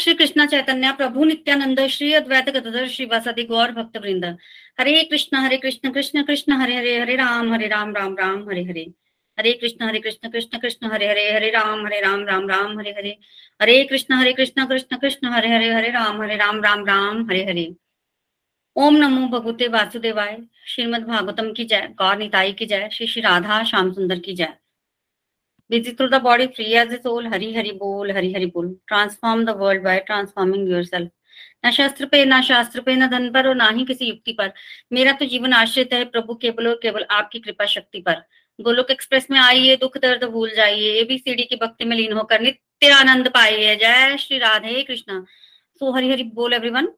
श्री कृष्ण चैतन्य, प्रभु नित्यानंद, श्री अद्वैत गदर श्री वासदि गौर भक्त वृंद हरे कृष्ण हरे कृष्ण कृष्ण कृष्ण, हरे हरे हरे राम हरे राम राम राम, हरे हरे। हरे कृष्ण हरे कृष्ण कृष्ण कृष्ण, हरे हरे हरे राम हरे राम राम राम, हरे हरे। हरे कृष्ण हरे कृष्ण कृष्ण कृष्ण, हरे हरे हरे राम हरे राम राम राम, हरे हरे। ओम नमो भगवते वासुदेवाय। श्रीमद भागवतम की जय। गौर निताई की जय। श्री श्री राधा, श्याम सुंदर की जय। Busy through the body, free as a soul, Hari Hari Bol, Hari Hari Bol. Transform the world by transforming yourself. न शस्त्र पे ना शास्त्र पे न धन पर और ना ही किसी युक्ति पर मेरा तो जीवन आश्रित है प्रभु केवल और केवल आपकी कृपा शक्ति पर गोलोक एक्सप्रेस में आइए दुख दर्द भूल जाइए एबीसीडी की भक्ति में लीन होकर नित्य आनंद पाइए जय श्री राधे कृष्णा सो हरि हरि बोल everyone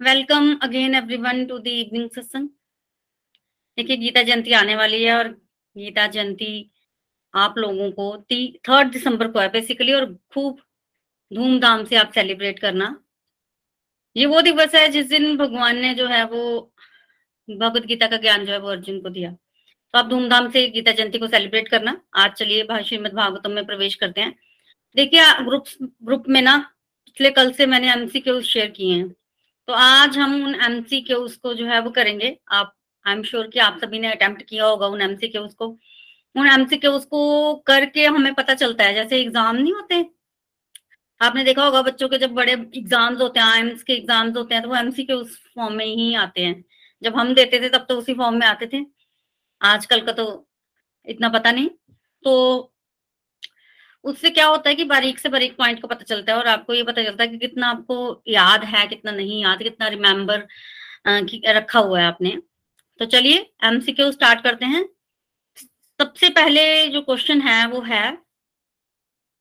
welcome again everyone to the evening satsang देखिए गीता जयंती आने वाली है और गीता जयंती आप लोगों को थर्ड दिसंबर को है बेसिकली और खूब धूमधाम से आप सेलिब्रेट करना। ये वो दिवस है, जिस दिन भगवान ने जो है, वो भगवत गीता का ज्ञान जो है, वो अर्जुन को दिया। तो आप धूमधाम से गीता जयंती को सेलिब्रेट करना। आज चलिए श्रीमद भागवतम में प्रवेश करते हैं। देखिए ग्रुप ग्रुप में ना, पिछले कल से मैंने एमसी के शेयर किए हैं। तो आज हम उन एमसी के जो है, वो करेंगे। आप आई एम श्योर कि आप सभी ने अटेम्प्ट किया होगा उन एमसी के। उन एमसीक्यू उसको करके हमें पता चलता है, जैसे एग्ज़ाम नहीं होते। आपने देखा होगा बच्चों के जब बड़े एग्ज़ाम्स होते हैं आईएम्स के एग्ज़ाम्स होते हैं तो वो एमसीक्यू उस फॉर्म में ही आते हैं। जब हम देते थे, तब तो उसी फॉर्म में आते थे। आजकल का तो इतना पता नहीं। तो उससे क्या होता है कि बारीक से बारीक पॉइंट को पता चलता है और आपको ये पता चलता है कि कितना आपको याद है, कितना नहीं याद, कितना रिमेम्बर रखा हुआ है आपने। तो चलिए एमसीक्यू स्टार्ट करते हैं। सबसे पहले जो क्वेश्चन है वो है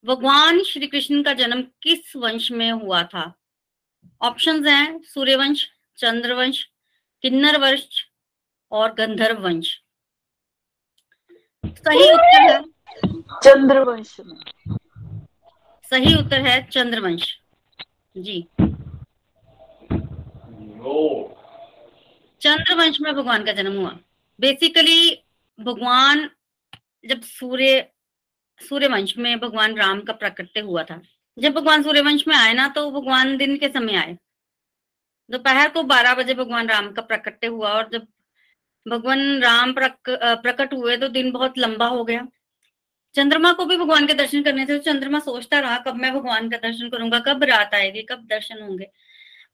भगवान श्री कृष्ण का जन्म किस वंश में हुआ था? ऑप्शंस हैं सूर्यवंश चंद्रवंश किन्नर वंश और गंधर्व वंश। सही उत्तर है। चंद्रवंश। में सही उत्तर है चंद्रवंश। जी। चंद्रवंश में भगवान का जन्म हुआ। बेसिकली भगवान जब सूर्य सूर्यवंश में भगवान राम का प्रकट्य हुआ था। जब भगवान सूर्यवंश में आए ना तो भगवान दिन के समय आए। दोपहर को 12 बजे भगवान राम का प्रकट्य हुआ और जब भगवान राम प्रक, प्रकट हुए तो दिन बहुत लंबा हो गया। चंद्रमा को भी भगवान के दर्शन करने थे तो चंद्रमा सोचता रहा कब मैं भगवान का दर्शन करूँगा कब रात आएगी कब दर्शन होंगे।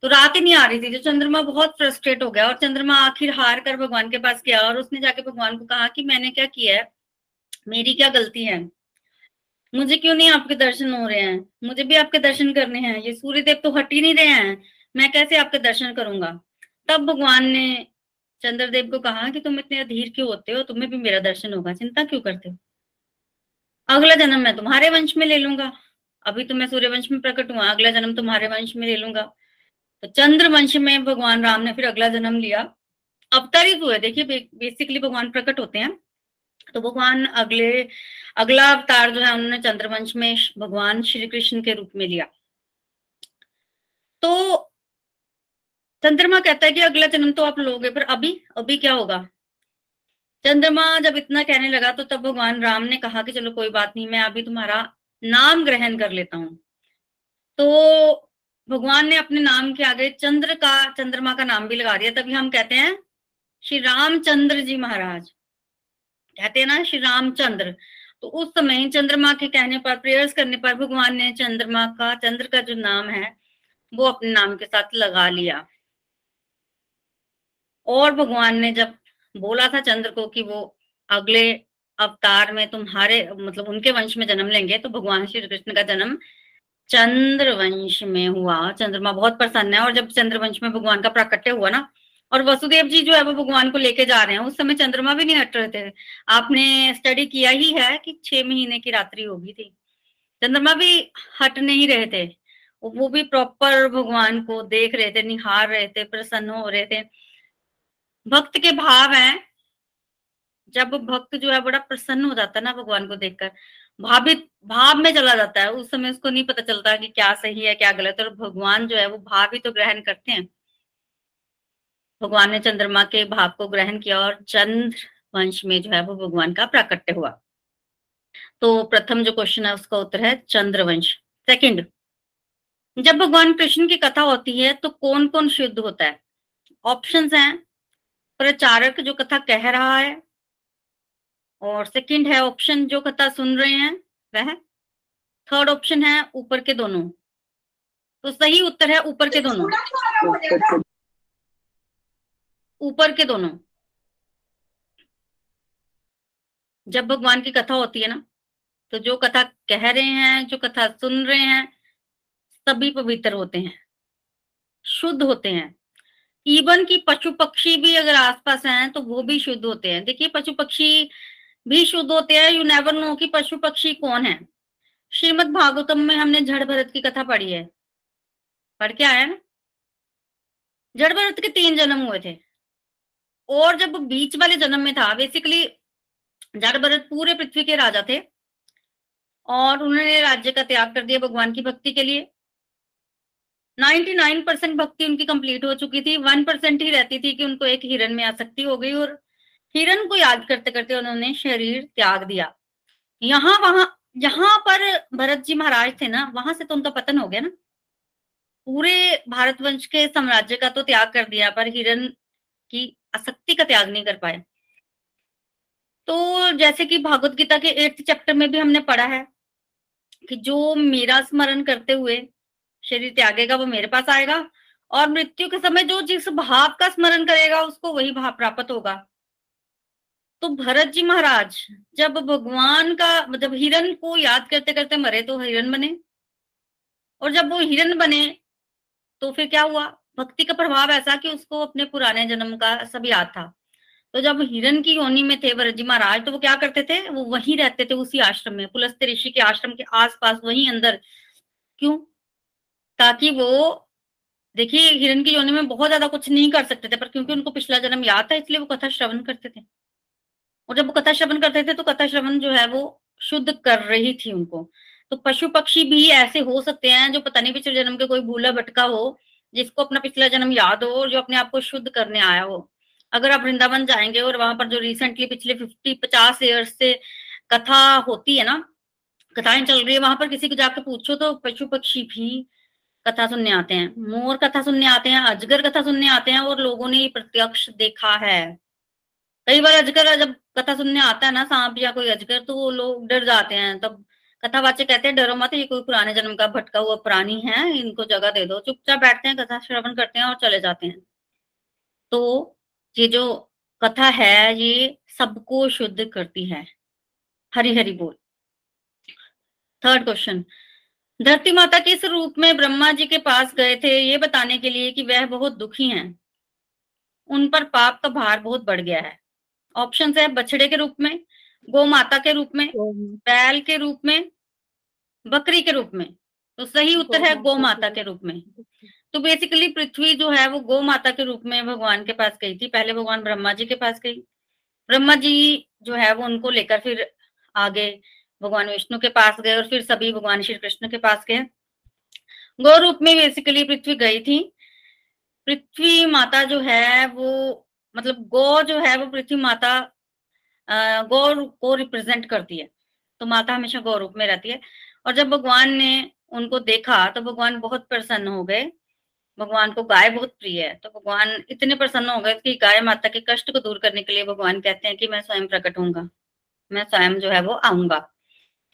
तो रात ही नहीं आ रही थी जो चंद्रमा बहुत फ्रस्ट्रेट हो गया और चंद्रमा आखिर हार कर भगवान के पास गया और उसने जाके भगवान को कहा कि मैंने क्या किया है? मेरी क्या गलती है? मुझे क्यों नहीं आपके दर्शन हो रहे हैं? मुझे भी आपके दर्शन करने हैं। ये सूर्य देव तो हट ही नहीं रहे हैं। मैं कैसे आपके दर्शन करूँगा? तब भगवान ने चंद्रदेव को कहा कि तुम इतने अधीर क्यों होते हो? तुम्हें भी मेरा दर्शन होगा। चिंता क्यों करते हो? अगला जन्म मैं तुम्हारे वंश में ले लूँगा। अभी तो मैं सूर्य वंश में प्रकट हुआ। अगला जन्म तुम्हारे वंश में ले लूँगा। तो चंद्र वंश में भगवान राम ने फिर अगला जन्म लिया। अवतरित हुए देखिए, बेसिकली भगवान प्रकट होते हैं। तो भगवान अगले, अगला अवतार जो है उन्होंने चंद्रवंश में भगवान श्री कृष्ण के रूप में लिया। तो चंद्रमा कहता है कि अगला जन्म तो आप लोगे, पर अभी अभी क्या होगा? चंद्रमा जब इतना कहने लगा तो तब भगवान राम ने कहा कि चलो कोई बात नहीं, मैं अभी तुम्हारा नाम ग्रहण कर लेता हूँ। तो भगवान ने अपने नाम के आगे चंद्र का, चंद्रमा का नाम भी लगा दिया। तभी हम कहते हैं श्री रामचंद्र जी महाराज। कहते हैं ना, श्री रामचंद्र। तो उस समय चंद्रमा के कहने पर प्रेयर्स करने पर भगवान ने चंद्रमा का, चंद्र का जो नाम है, वो अपने नाम के साथ लगा लिया। और भगवान ने जब बोला था चंद्र को कि वो अगले अवतार में तुम्हारे मतलब उनके वंश में जन्म लेंगे तो भगवान श्री कृष्ण का जन्म चंद्र वंश में हुआ। चंद्रमा बहुत प्रसन्न है और जब चंद्र वंश में भगवान का प्राकट्य हुआ ना और वसुदेव जी जो है वो भगवान को लेके जा रहे हैं। उस समय चंद्रमा भी नहीं हट रहे थे। आपने स्टडी किया ही है कि छह महीने की रात्रि होगी थी। चंद्रमा भी हट नहीं रहे थे। वो भी प्रॉपर भगवान को देख रहे थे, निहार रहे थे, प्रसन्न हो रहे थे। भक्त के भाव हैं। जब भक्त जो है बड़ा प्रसन्न हो जाता है ना भगवान को देखकर। भावित, भाव में चला जाता है। उस समय उसको नहीं पता चलता कि क्या सही है, क्या गलत है। और भगवान जो है वो भाव ही तो ग्रहण करते हैं। भगवान ने चंद्रमा के भाव को ग्रहण किया और चंद्र वंश में जो है वो भगवान का प्राकट्य हुआ। तो प्रथम जो क्वेश्चन है, उसका उत्तर है चंद्रवंश। सेकंड जब भगवान कृष्ण की कथा होती है तो कौन कौन शुद्ध होता है? ऑप्शंस हैं, प्रचारक जो कथा कह रहा है, और सेकंड है ऑप्शन जो कथा सुन रहे हैं, वह थर्ड ऑप्शन है ऊपर के दोनों। तो सही उत्तर है ऊपर के दोनों। ऊपर के दोनों। जब भगवान की कथा होती है ना तो जो कथा कह रहे हैं, जो कथा सुन रहे हैं, सभी पवित्र होते हैं, शुद्ध होते हैं। इवन की पशु पक्षी भी अगर आसपास हैं तो वो भी शुद्ध होते हैं। देखिए पशु पक्षी भी शुद्ध होते हैं यू नेवर नो कि पशु पक्षी कौन है। श्रीमद भागवतम में हमने जड़ भरत की कथा पढ़ी है। पढ़ के आया ना? जड़ भरत के तीन जन्म हुए थे। और जब बीच वाले जन्म में था बेसिकली जड़ भरत पूरे पृथ्वी के राजा थे और उन्होंने राज्य का त्याग कर दिया भगवान की भक्ति के लिए। 99 परसेंट भक्ति उनकी कंप्लीट हो चुकी थी। वन परसेंट ही रहती थी कि उनको एक हिरन में आसक्ति हो गई और हिरन को याद करते करते उन्होंने शरीर त्याग दिया। यहाँ वहाँ जहाँ पर भरत जी महाराज थे ना, वहाँ से तो उनका पतन हो गया ना। पूरे भारतवंश के साम्राज्य का तो त्याग कर दिया, पर हिरन की आसक्ति का त्याग नहीं कर पाए। तो जैसे कि भागवत गीता के एट्थ चैप्टर में भी हमने पढ़ा है कि जो मेरा स्मरण करते हुए शरीर त्यागेगा, वो मेरे पास आएगा और मृत्यु के समय जो जिस भाव का स्मरण करेगा, उसको वही भाव प्राप्त होगा। तो भरत जी महाराज, जब भगवान का मतलब हिरण को याद करते करते मरे तो हिरण बने और जब वो हिरण बने तो फिर क्या हुआ? भक्ति का प्रभाव ऐसा कि उसको अपने पुराने जन्म का सब याद था। तो जब हिरण की योनि में थे भरत जी महाराज तो वो क्या करते थे? वो वहीं रहते थे उसी आश्रम में, पुलस्ते ऋषि के आश्रम के आसपास, वहीं अंदर। क्यों? ताकि वो, देखिए हिरण की योनि में बहुत ज़्यादा कुछ नहीं कर सकते थे, पर क्योंकि उनको पिछला जन्म याद था, इसलिए वो कथा श्रवण करते थे। और जब वो कथा श्रवण करते थे तो कथा श्रवण जो है वो शुद्ध कर रही थी उनको। तो पशु पक्षी भी ऐसे हो सकते हैं, जो पता नहीं पिछले जन्म के कोई भूला भटका हो जिसको अपना पिछला जन्म याद हो और जो अपने आप को शुद्ध करने आया हो। अगर आप वृंदावन जाएँगे और वहाँ पर जो रिसेंटली पिछले फिफ्टी पचास ईयर्स से कथा होती है ना, कथाएँ चल रही है, वहाँ पर किसी को जाकर पूछो तो पशु पक्षी भी कथा सुनने आते हैं, मोर कथा सुनने आते हैं, अजगर कथा सुनने आते हैं और लोगों ने प्रत्यक्ष देखा है। कई बार अजगर जब कथा सुनने आता है ना, सांप या कोई अजगर तो वो लोग डर जाते हैं, तब कथावाचक कहते हैं डरो मत ये कोई पुराने जन्म का भटका हुआ प्राणी है इनको जगह दे दो। चुपचाप बैठते हैं कथा श्रवण करते हैं और चले जाते हैं। तो ये जो कथा है ये सबको शुद्ध करती है। हरी हरी बोल। थर्ड क्वेश्चन धरती माता किस रूप में ब्रह्मा जी के पास गए थे? ये बताने के लिए कि वह बहुत दुखी हैं। उन पर पाप का भार बहुत बढ़ गया है। ऑप्शन है बछड़े के रूप में गौ माता के रूप में बैल के रूप में बकरी के रूप में। तो सही उत्तर है गौ माता के रूप में। तो बेसिकली पृथ्वी जो है वो गौ माता के रूप में भगवान के पास गई थी। पहले भगवान ब्रह्मा जी के पास गई। ब्रह्मा जी जो है वो उनको लेकर फिर आगे भगवान विष्णु के पास गए और फिर सभी भगवान श्री कृष्ण के पास गए। गौ रूप में बेसिकली पृथ्वी गई थी। पृथ्वी माता जो है वो मतलब गौ जो है वो पृथ्वी माता गौ को रिप्रेजेंट करती है। तो माता हमेशा गौ रूप में रहती है। और जब भगवान ने उनको देखा तो भगवान बहुत प्रसन्न हो गए। भगवान को गाय बहुत प्रिय है तो भगवान इतने प्रसन्न हो गए कि गाय माता के कष्ट को दूर करने के लिए भगवान कहते हैं कि मैं स्वयं प्रकट होऊँगा, मैं स्वयं जो है वो आऊँगा।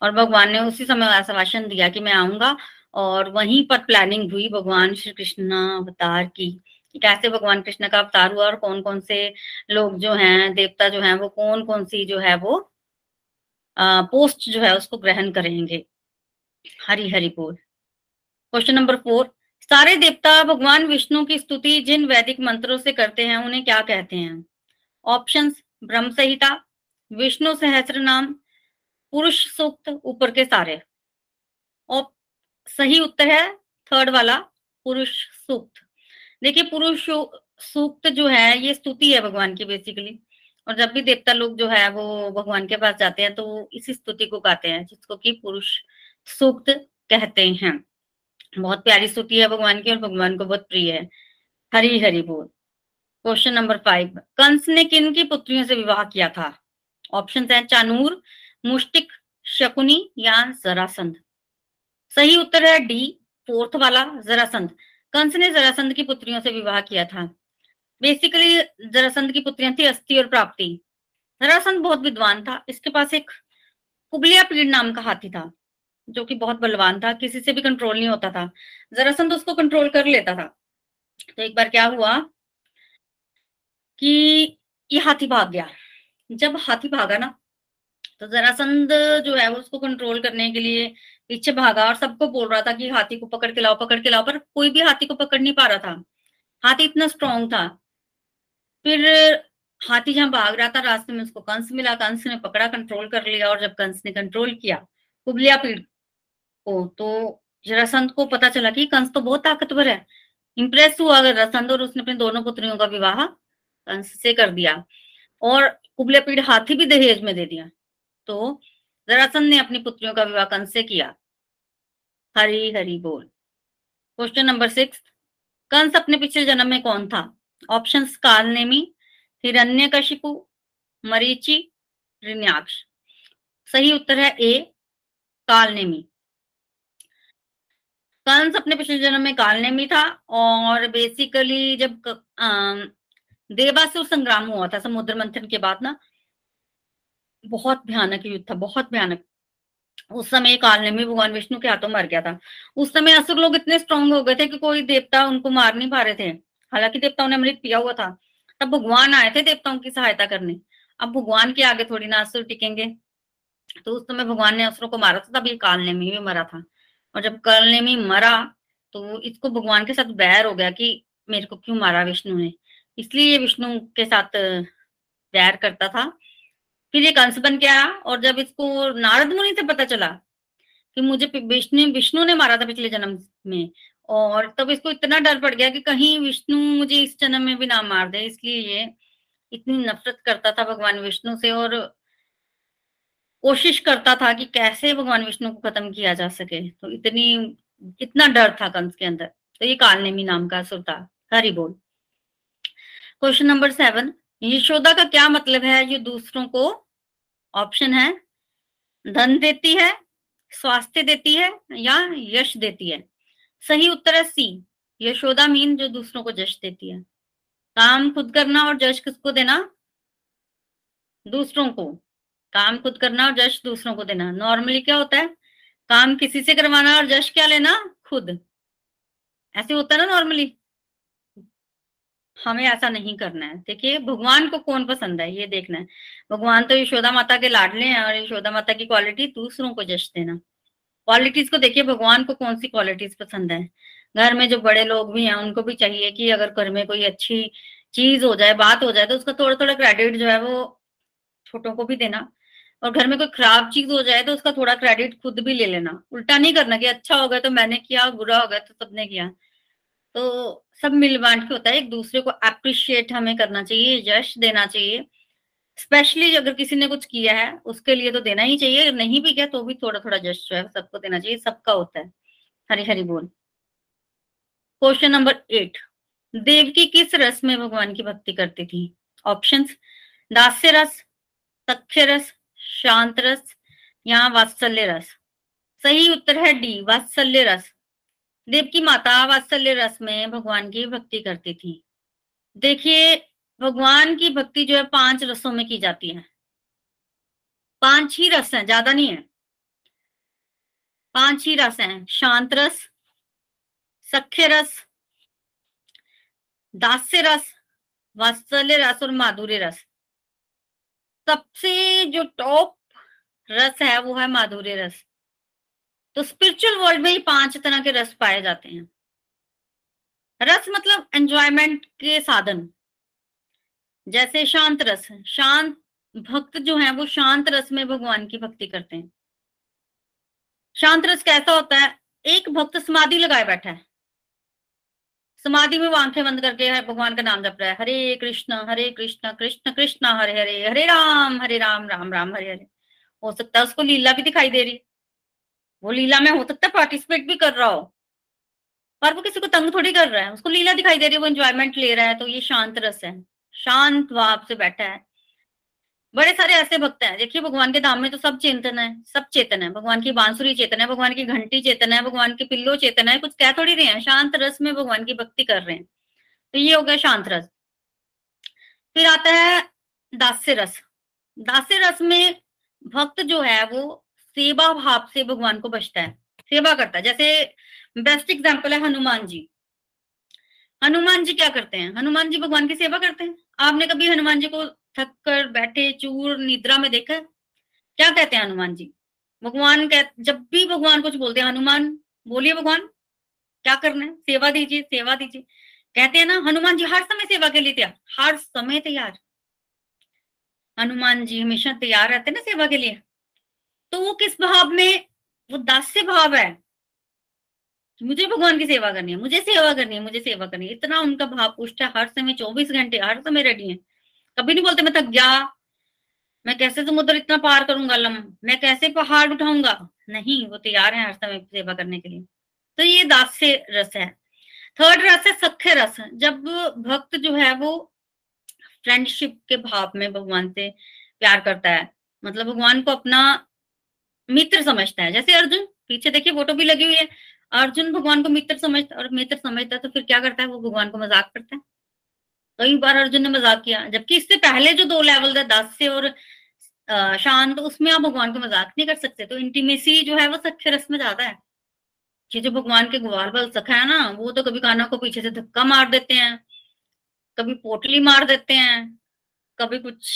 और भगवान ने उसी समय आश्वासन दिया कि मैं आऊँगा, और वहीं पर प्लानिंग हुई भगवान श्री कृष्ण अवतार की कैसे भगवान कृष्ण का अवतार हुआ और कौन कौन से लोग जो हैं, देवता जो हैं, वो कौन कौन सी जो है वो पोस्ट जो है उसको ग्रहण करेंगे। हरी हरी बोल। क्वेश्चन नंबर फोर सारे देवता भगवान विष्णु की स्तुति जिन वैदिक मंत्रों से करते हैं, उन्हें क्या कहते हैं? ऑप्शंस ब्रह्म संहिता, विष्णु सहस्त्र नाम, पुरुष सूक्त, ऊपर के सारे। और सही उत्तर है थर्ड वाला, पुरुष सूक्त। देखिए, पुरुष सूक्त जो है, ये स्तुति है भगवान की बेसिकली और जब भी देवता लोग जो है, वो भगवान के पास जाते हैं तो वो इसी स्तुति को गाते हैं, जिसको कि पुरुष सूक्त कहते हैं। बहुत प्यारी स्तुति है भगवान की और भगवान को बहुत प्रिय है। हरी हरी बोल। क्वेश्चन नंबर फाइव कंस ने किन की पुत्रियों से विवाह किया था? ऑप्शन है चानूर, मुष्टिक, शकुनी या जरासंध। सही उत्तर है डी, फोर्थ वाला, जरासंध। कंस ने जरासंध की पुत्रियों से विवाह किया था। बेसिकली जरासंध की पुत्रियाँ थी अस्थि और प्राप्ति। जरासंध बहुत विद्वान था। इसके पास एक कुबलिया पीड़ नाम का हाथी था। जो कि बहुत बलवान था, किसी से भी कंट्रोल नहीं होता था। जरासंध उसको कंट्रोल कर लेता था। तो एक बार क्या हुआ कि ये हाथी भाग गया। जब हाथी भागा ना तो जरासंध जो है वो उसको कंट्रोल करने के लिए पीछे भागा और सबको बोल रहा था कि हाथी को पकड़ के लाओ, पकड़ के लाओ, पर कोई भी हाथी को पकड़ नहीं पा रहा था। हाथी इतना स्ट्रांग था। फिर हाथी जहाँ भाग रहा था, रास्ते में उसको कंस मिला। कंस ने पकड़ा कंट्रोल कर लिया और जब कंस ने कंट्रोल किया, कुबलिया पीड़ को तो जरासंध को पता चला कि कंस तो बहुत ताकतवर है। इंप्रेस हुआ अगर जरासंध और उसने अपने दोनों पुत्रियों का विवाह कंस से कर दिया। और कुबलिया पीड़ हाथी भी दहेज में दे दिया। तो जरासंध ने अपनी पुत्रियों का विवाह कंस से किया। हरी हरी बोल। क्वेश्चन नंबर सिक्स कंस अपने पिछले जन्म में कौन था? ऑप्शन कालनेमी, हिरण्यकशिपु, मरीचि ऋण्याक्ष सही उत्तर है ए, कालनेमी। कंस अपने पिछले जन्म में कालनेमी था और बेसिकली जब देवासुर संग्राम हुआ था, समुद्र मंथन के बाद ना, बहुत भयानक युद्ध था, बहुत भयानक। उस समय काल कालनेमी भगवान विष्णु के हाथों मर गया था। उस समय असुर लोग इतने स्ट्रांग हो गए थे कि कोई देवता उनको मार नहीं पा रहे थे। हालाँकि देवताओं ने अमृत पिया हुआ था। तब भगवान आए थे देवताओं की सहायता करने। अब भगवान के आगे थोड़ी ना असुर टिकेंगे। तो उस समय भगवान ने असुरों को मारा था तब ये कालनेमी भी मरा था। और जब कालनेमी मरा तो इसको भगवान के साथ बैर हो गया कि मेरे को क्यों मारा विष्णु ने? इसलिए ये विष्णु के साथ बैर करता था। फिर ये कंस बन के आया और जब इसको नारद मुनि से पता चला कि मुझे विष्णु विष्णु ने मारा था पिछले जन्म में, और तब इसको इतना डर पड़ गया कि कहीं विष्णु मुझे इस जन्म में भी ना मार दे, इसलिए ये इतनी नफरत करता था भगवान विष्णु से और कोशिश करता था कि कैसे भगवान विष्णु को खत्म किया जा सके। तो इतनी, इतना डर था कंस के अंदर। तो ये कालनेमी नाम का असुर था। हरि बोल। Question number seven. यशोदा का क्या मतलब है? ये दूसरों को ऑप्शन है। धन देती है, स्वास्थ्य देती है या यश देती है। सही उत्तर है सी। यशोदा मीन जो दूसरों को जश देती है। काम खुद करना और जश किसको देना? दूसरों को। काम खुद करना और जश दूसरों को देना। नॉर्मली क्या होता है? काम किसी से करवाना और जश क्या लेना? खुद। ऐसे होता है ना नॉर्मली हमें ऐसा नहीं करना है। देखिए, भगवान को कौन पसंद है? ये देखना है। भगवान तो यशोदा माता के लाडले हैं और यशोदा माता की क्वालिटी दूसरों को जश देना। क्वालिटीज को देखिए, भगवान को कौन सी क्वालिटीज पसंद है? घर में जो बड़े लोग भी हैं, उनको भी चाहिए कि अगर घर में कोई अच्छी चीज़ हो जाए, बात हो जाए तो उसका थोड़ा थोड़ा क्रेडिट जो है वो छोटों को भी देना। और घर में कोई खराब चीज़ हो जाए तो उसका थोड़ा क्रेडिट खुद भी ले लेना। उल्टा नहीं करना कि अच्छा हो गया तो मैंने किया, बुरा हो गया तो सबने किया। तो सब मिल बांट के होता है, एक दूसरे को अप्रिशिएट हमें करना चाहिए, यश देना चाहिए। स्पेशली अगर किसी ने कुछ किया है, उसके लिए तो देना ही चाहिए, अगर नहीं भी किया तो भी थोड़ा थोड़ा जस्ट जो है सबको देना चाहिए, सबका होता है। हरी हरी बोल क्वेश्चन नंबर एट देवकी किस रस में भगवान की भक्ति करती थी? ऑप्शंस दास्य रस सख्य रस शांत रस या वात्सल्य रस। सही उत्तर है डी वात्सल्य रस। देव की माता वात्सल्य रस में भगवान की भक्ति करती थी। देखिए, भगवान की भक्ति जो है पाँच रसों में की जाती है। पाँच ही रस हैं, ज़्यादा नहीं है। पाँच ही रस हैं, शांत रस, सख्य रस, दास्य रस, वात्सल्य रस और माधुर्य रस। सबसे जो टॉप रस है वो है माधुर्य रस। तो स्पिरिचुअल वर्ल्ड में ही पाँच तरह के रस पाए जाते हैं। रस मतलब एंजॉयमेंट के साधन। जैसे शांत रस, शांत भक्त जो है वो शांत रस में भगवान की भक्ति करते हैं। शांत रस कैसा होता है? एक भक्त समाधि लगाए बैठा है। समाधि में वो आँखें बंद करके भगवान का नाम जप रहा है। हरे कृष्ण हरे कृष्ण कृष्ण कृष्ण, हरे हरे हरे राम हरे राम राम राम, हरे हरे। हो सकता है उसको लीला भी दिखाई दे रही। वो लीला में हो सकता है पार्टिसिपेट भी कर रहा हो। पर वो किसी को तंग थोड़ी कर रहा है। उसको लीला दिखाई दे रही है, वो एंजॉयमेंट ले रहा है तो ये शांत रस है। शांत भाव से बैठा है। बड़े सारे ऐसे भक्त हैं। देखिए, भगवान के धाम में तो सब चेतन है, सब चेतन है। भगवान की बांसुरी चेतन है, भगवान की घंटी चेतन है, भगवान के पिल्लो चेतन है, कुछ कह थोड़ी रहे हैं। शांत रस में भगवान की भक्ति कर रहे हैं। तो ये हो गया शांत रस। फिर आता है दास्य रस। दास्य रस में भक्त जो है, वो सेवा भाव से भगवान को बचता है, सेवा करता है। जैसे बेस्ट एग्ज़ाम्पल है हनुमान जी। हनुमान जी क्या करते हैं? हनुमान जी भगवान की सेवा करते हैं। आपने कभी हनुमान जी को थक कर बैठे, चूर, निद्रा में देखा क्या कहते हैं हनुमान जी? भगवान कह, जब भी भगवान कुछ बोलते हैं, हनुमान, बोलिए भगवान, क्या करना है? सेवा दीजिए सेवा दीजिए। कहते हैं ना, हनुमान जी हर समय सेवा के लिए तैयार, हर समय तैयार। हनुमान जी हमेशा तैयार रहते हैं ना सेवा के लिए। तो वो किस भाव में? वो दास्य भाव है। मुझे भगवान की सेवा करनी है, मुझे सेवा करनी है, मुझे सेवा करनी है। इतना उनका भाव पुष्ट है, हर समय चौबीस घंटे हर समय रेडी है। कभी नहीं बोलते, मैं थक गया। मैं कैसे समुद्र इतना पार करूँगा, लम? मैं कैसे पहाड़ उठाऊँगा? नहीं, वो तैयार है हर समय सेवा करने के लिए। तो ये दास्य रस है। थर्ड रस है, सख्य रस। जब भक्त जो है, वो फ्रेंडशिप के भाव में भगवान से प्यार करता है मतलब भगवान को अपना मित्र समझता है। जैसे अर्जुन, पीछे देखिए फ़ोटो भी लगी हुई है। अर्जुन भगवान को मित्र समझता और मित्र समझता है तो फिर क्या करता है? वो भगवान को मज़ाक करता है। कई बार अर्जुन ने मज़ाक किया, जबकि इससे पहले जो दो लेवल थे दस से और शांत उसमें आप भगवान को मज़ाक नहीं कर सकते। तो इंटीमेसी जो है, वो सख्य रस में ज़्यादा है। कि जो भगवान के ग्वाल बल सखा है ना, वो तो कभी काना को पीछे से धक्का मार देते हैं, कभी पोटली मार देते हैं, कभी कुछ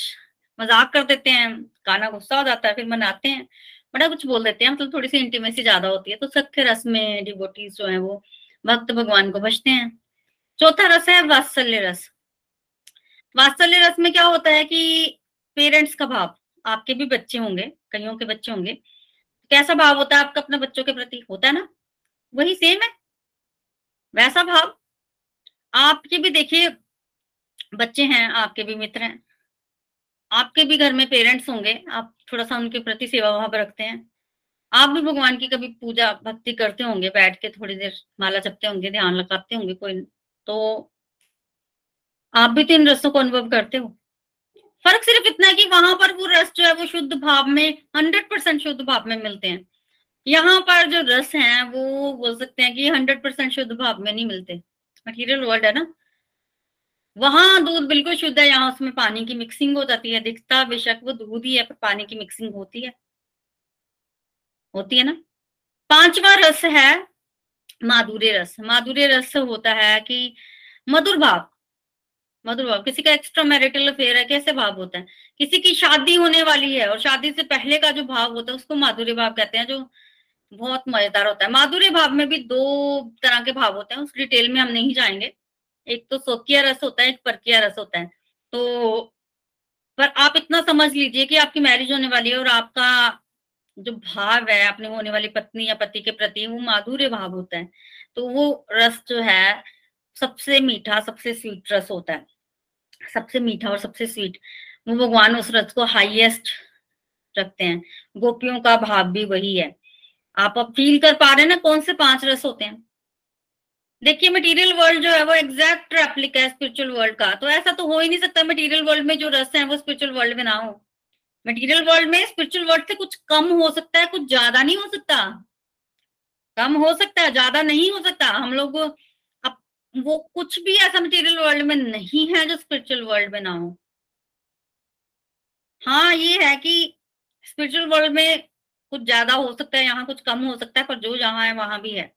मज़ाक कर देते हैं, काना गुस्सा हो जाता है, फिर मनाते हैं। बड़ा कुछ बोल देते हैं मतलब थोड़ी सी इंटीमेसी ज़्यादा होती है। तो सख्य रस में डिवोटीज जो है, वो भक्त भगवान को बचते हैं। चौथा रस है, वात्सल्य रस। वात्सल्य रस में क्या होता है कि पेरेंट्स का भाव, आपके भी बच्चे होंगे, कईयों के बच्चे होंगे, कैसा भाव होता है आपका अपने बच्चों के प्रति? होता है ना? वही सेम है। वैसा भाव। आपके भी देखिए, बच्चे हैं, आपके भी मित्र हैं, आपके भी घर में पेरेंट्स होंगे, आप थोड़ा सा उनके प्रति सेवा भाव रखते हैं। आप भी भगवान की कभी पूजा भक्ति करते होंगे, बैठ के थोड़ी देर माला जपते होंगे, ध्यान लगाते होंगे, कोई तो आप भी तो इन रसों को अनुभव करते हो। फ़र्क सिर्फ़ इतना है कि वहाँ पर वो रस जो है वो शुद्ध भाव में हंड्रेड परसेंट शुद्ध भाव में मिलते हैं। यहाँ पर जो रस हैं, वो बोल सकते हैं कि हंड्रेड परसेंट शुद्ध भाव में नहीं मिलते। मटीरियल वर्ल्ड है ना? वहाँ दूध बिल्कुल शुद्ध है, यहाँ उसमें पानी की मिक्सिंग हो जाती है। दिखता बेशक वो दूध ही है, पर पानी की मिक्सिंग होती है। होती है ना? पांचवा रस है माधुर्य रस। माधुर्य रस होता है कि मधुर भाव। मधुर भाव। किसी का एक्स्ट्रा मैरिटल अफेयर है, कैसे भाव होता है? किसी की शादी होने वाली है और शादी से पहले का जो भाव होता है, उसको माधुर्य भाव कहते हैं, जो बहुत मज़ेदार होता है। माधुर्य भाव में भी दो तरह के भाव होते हैं, उस डिटेल में हम नहीं जाएँगे। एक तो सोकिया रस होता है, एक परकिया रस होता है। तो पर आप इतना समझ लीजिए कि आपकी मैरिज होने वाली है और आपका जो भाव है अपने होने वाली पत्नी या पति के प्रति, वो माधुर्य भाव होता है। तो वो रस जो है, सबसे मीठा, सबसे स्वीट रस होता है। सबसे मीठा और सबसे स्वीट वो भगवान उस रस को हाईएस्ट रखते हैं। गोपियों का भाव भी वही है। आप अब फील कर पा रहे हैं ना कौन से पाँच रस होते हैं? देखिए मटेरियल वर्ल्ड जो है वो एग्जैक्ट रेप्लिका है स्पिरिचुअल वर्ल्ड का। तो ऐसा तो हो ही नहीं सकता मटेरियल वर्ल्ड में जो रस है वो स्पिरिचुअल वर्ल्ड में ना हो। मटेरियल वर्ल्ड में स्पिरिचुअल वर्ल्ड से कुछ कम हो सकता है, कुछ ज़्यादा नहीं हो सकता। कम हो सकता है, ज़्यादा नहीं हो सकता। हम लोग वो कुछ भी ऐसा मटेरियल वर्ल्ड में नहीं है जो स्पिरिचुअल वर्ल्ड में ना हो। हाँ ये है कि स्पिरिचुअल वर्ल्ड में कुछ ज़्यादा हो सकता है, यहाँ कुछ कम हो सकता है, पर जो जहाँ है, वहाँ भी है।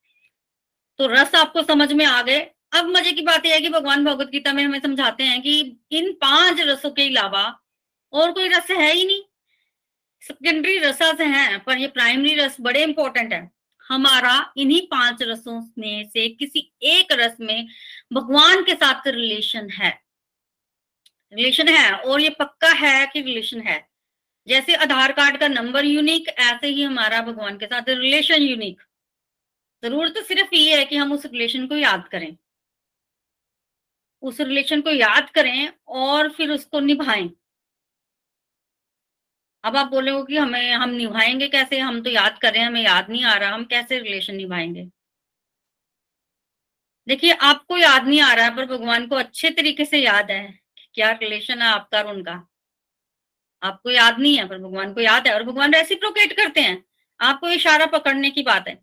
तो रस आपको समझ में आ गए। अब मज़े की बात यह है कि भगवान भगवत गीता में हमें समझाते हैं कि इन पाँच रसों के अलावा और कोई रस है ही नहीं। सेकेंडरी रसा से हैं, पर ये प्राइमरी रस बड़े इंपॉर्टेंट है। हमारा इन्हीं पाँच रसों में से किसी एक रस में भगवान के साथ रिलेशन है। रिलेशन है और ये पक्का है कि रिलेशन है। जैसे आधार कार्ड का नंबर यूनिक ऐसे ही हमारा भगवान के साथ रिलेशन यूनिक ज़रूरत तो सिर्फ़ ये है कि हम उस रिलेशन को याद करें। उस रिलेशन को याद करें और फिर उसको निभाएँ। अब आप बोले हो कि हमें, हम निभाएँगे कैसे? हम तो याद कर रहे हैं, हमें याद नहीं आ रहा, हम कैसे रिलेशन निभाएँगे? देखिए, आपको याद नहीं आ रहा है, पर भगवान को अच्छे तरीके से याद है क्या रिलेशन है आपका और उनका। आपको याद नहीं है, पर भगवान को याद है और भगवान रेसिप्रोकेट करते हैं। आपको इशारा पकड़ने की बात है।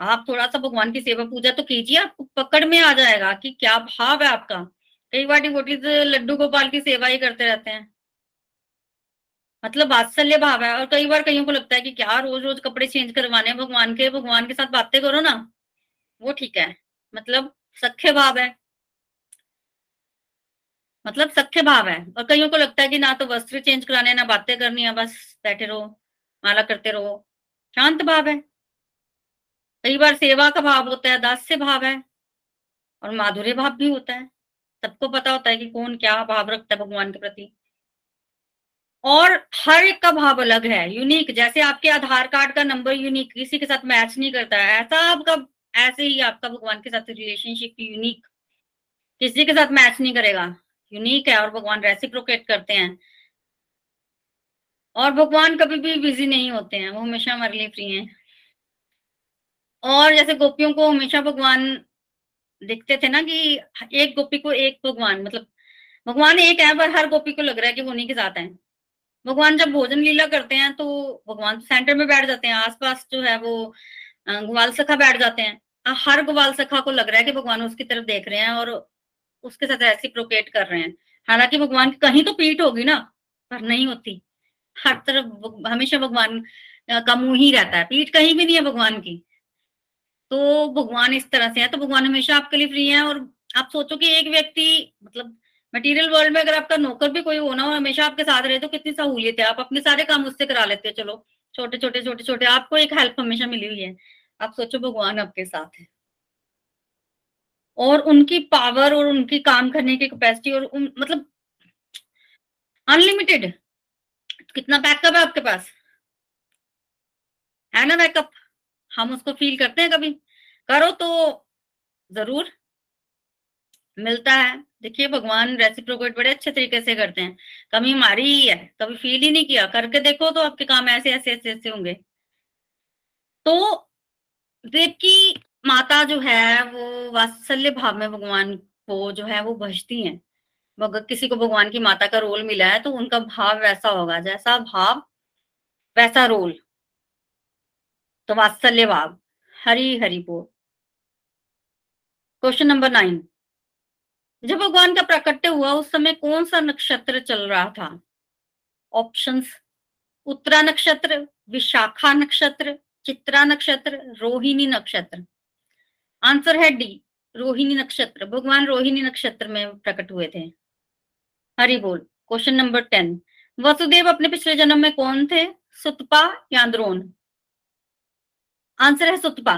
आप थोड़ा सा भगवान की सेवा पूजा तो कीजिए, आपको पकड़ में आ जाएगा कि क्या भाव है आपका। कई बार डिवोटीज लड्डू गोपाल की सेवा ही करते रहते हैं। मतलब वात्सल्य भाव है। और कई बार कईयों को लगता है कि क्या रोज रोज कपड़े चेंज करवाने भगवान के भगवान के साथ बातें करो ना। वो ठीक है। मतलब सख्य भाव है। मतलब सख्य भाव है। और कईयों को लगता है कि ना तो वस्त्र चेंज कराने ना बातें करनी है, बस बैठे रहो, माला करते रहो। शांत भाव है। कई बार सेवा का भाव होता है, दास्य भाव है। और माधुर्य भाव भी होता है। सबको पता होता है कि कौन क्या भाव रखता है भगवान के प्रति। और हर एक का भाव अलग है यूनिक जैसे आपके आधार कार्ड का नंबर यूनिक किसी के साथ मैच नहीं करता है, ऐसा आपका, ऐसे ही आपका भगवान के साथ रिलेशनशिप यूनिक किसी के साथ मैच नहीं करेगा यूनिक है और भगवान रेसिप्रोकेट करते हैं। और भगवान कभी भी बिज़ी नहीं होते हैं, वो हमेशा हमारे लिए फ्री हैं। और जैसे गोपियों को हमेशा भगवान देखते थे ना कि एक गोपी को एक भगवान मतलब भगवान एक है, पर हर गोपी को लग रहा है कि वो उन्हीं के साथ है। भगवान जब भोजन लीला करते हैं तो भगवान सेंटर में बैठ जाते हैं, आसपास जो है वो ग्वाल सखा बैठ जाते हैं। हर ग्वाल सखा को लग रहा है कि भगवान उसकी तरफ़ देख रहे हैं और उसके साथ ऐसी प्रोकेट कर रहे हैं। हालाँकि भगवान की कहीं तो पीठ होगी ना, पर नहीं होती। हर तरफ़ हमेशा भगवान का मुँह ही रहता है। पीठ कहीं भी नहीं है भगवान की। तो भगवान इस तरह से है। तो भगवान हमेशा आपके लिए फ्री है और आप सोचो कि एक व्यक्ति मतलब मटेरियल वर्ल्ड में अगर आपका नौकर भी कोई होना हो हमेशा आपके साथ रहे तो कितनी सहूलियत है? आप अपने सारे काम उससे करा लेते हैं। चलो छोटे छोटे छोटे छोटे आपको एक हेल्प हमेशा मिली हुई है। आप सोचो भगवान आपके साथ है। और उनकी पावर और उनकी काम करने की कैपेसिटी और उन, मतलब अनलिमिटेड कितना बैकअप है आपके पास? है ना बैकअप हम उसको फील करते हैं कभी। करो तो ज़रूर। मिलता है। देखिए, भगवान रेसिप्रोकेट बड़े अच्छे तरीके से करते हैं। कमी हमारी ही है, कभी फील ही नहीं किया। करके देखो तो आपके काम ऐसे ऐसे ऐसे ऐसे होंगे। तो देव की माता जो है, वो वात्सल्य भाव में भगवान को जो है, वो भजती है। किसी को भगवान की माता का रोल मिला है तो उनका भाव वैसा होगा। जैसा भाव, वैसा रोल तो वात्सल्य भाव। हरी, हरि बोल। क्वेश्चन नंबर नाइन जब भगवान का प्रकट्य हुआ, उस समय कौन सा नक्षत्र चल रहा था? ऑप्शंस उत्तरा नक्षत्र, विशाखा नक्षत्र, चित्रा नक्षत्र, रोहिणी नक्षत्र। आंसर है डी रोहिणी नक्षत्र। भगवान रोहिणी नक्षत्र में प्रकट हुए थे। हरि बोल क्वेश्चन नंबर टेन वसुदेव अपने पिछले जन्म में कौन थे? सुतपा या द्रोण? आंसर है सुतपा।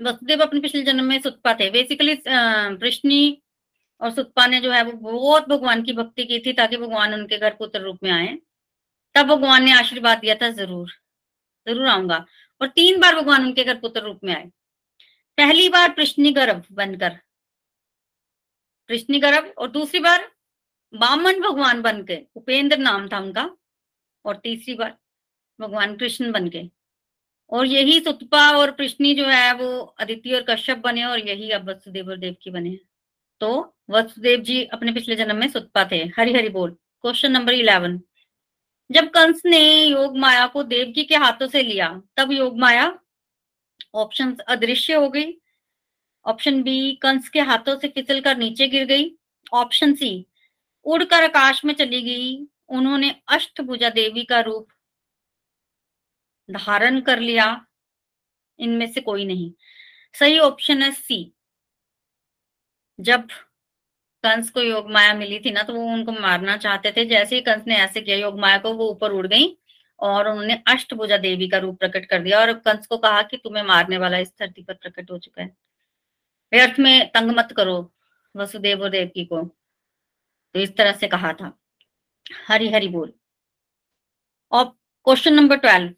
वसुदेव अपने पिछले जन्म में सुतपा थे। बेसिकली प्रश्नी और सुतपा ने जो है वो बहुत भगवान की भक्ति की थी ताकि भगवान उनके घर पुत्र रूप में आए। तब भगवान ने आशीर्वाद दिया था, ज़रूर ज़रूर आऊँगा। और तीन बार भगवान उनके घर पुत्र रूप में आए। पहली बार प्रश्नी गर्भ बनकर प्रश्नी गर्भ, और दूसरी बार बामन भगवान बन के उपेंद्र नाम था उनका, और तीसरी बार भगवान कृष्ण बन के और यही सुतपा और कृष्णी जो है वो अदिति और कश्यप बने और यही अब वसुदेव और देव की बने तो वसुदेव जी अपने पिछले जन्म में सुतपा थे। हरि हरि बोल। क्वेश्चन नंबर इलेवन जब कंस ने योग माया को देवकी के हाथों से लिया, तब योग माया ऑप्शन अदृश्य हो गई। ऑप्शन बी कंस के हाथों से फिसल कर नीचे गिर गई। ऑप्शन सी उड़कर आकाश में चली गई। उन्होंने अष्टभुजा देवी का रूप धारण कर लिया। इनमें से कोई नहीं। सही ऑप्शन है सी जब कंस को योग माया मिली थी ना तो वो उनको मारना चाहते थे। जैसे ही कंस ने ऐसे किया, योग माया को वो ऊपर उड़ गई और उन्होंने अष्टभुजा देवी का रूप प्रकट कर दिया और कंस को कहा कि तुम्हें मारने वाला इस धरती पर प्रकट हो चुका है। व्यर्थ में तंग मत करो वसुदेव और देवकी को। तो इस तरह से कहा था। हरि हरि बोल। और क्वेश्चन नंबर ट्वेल्व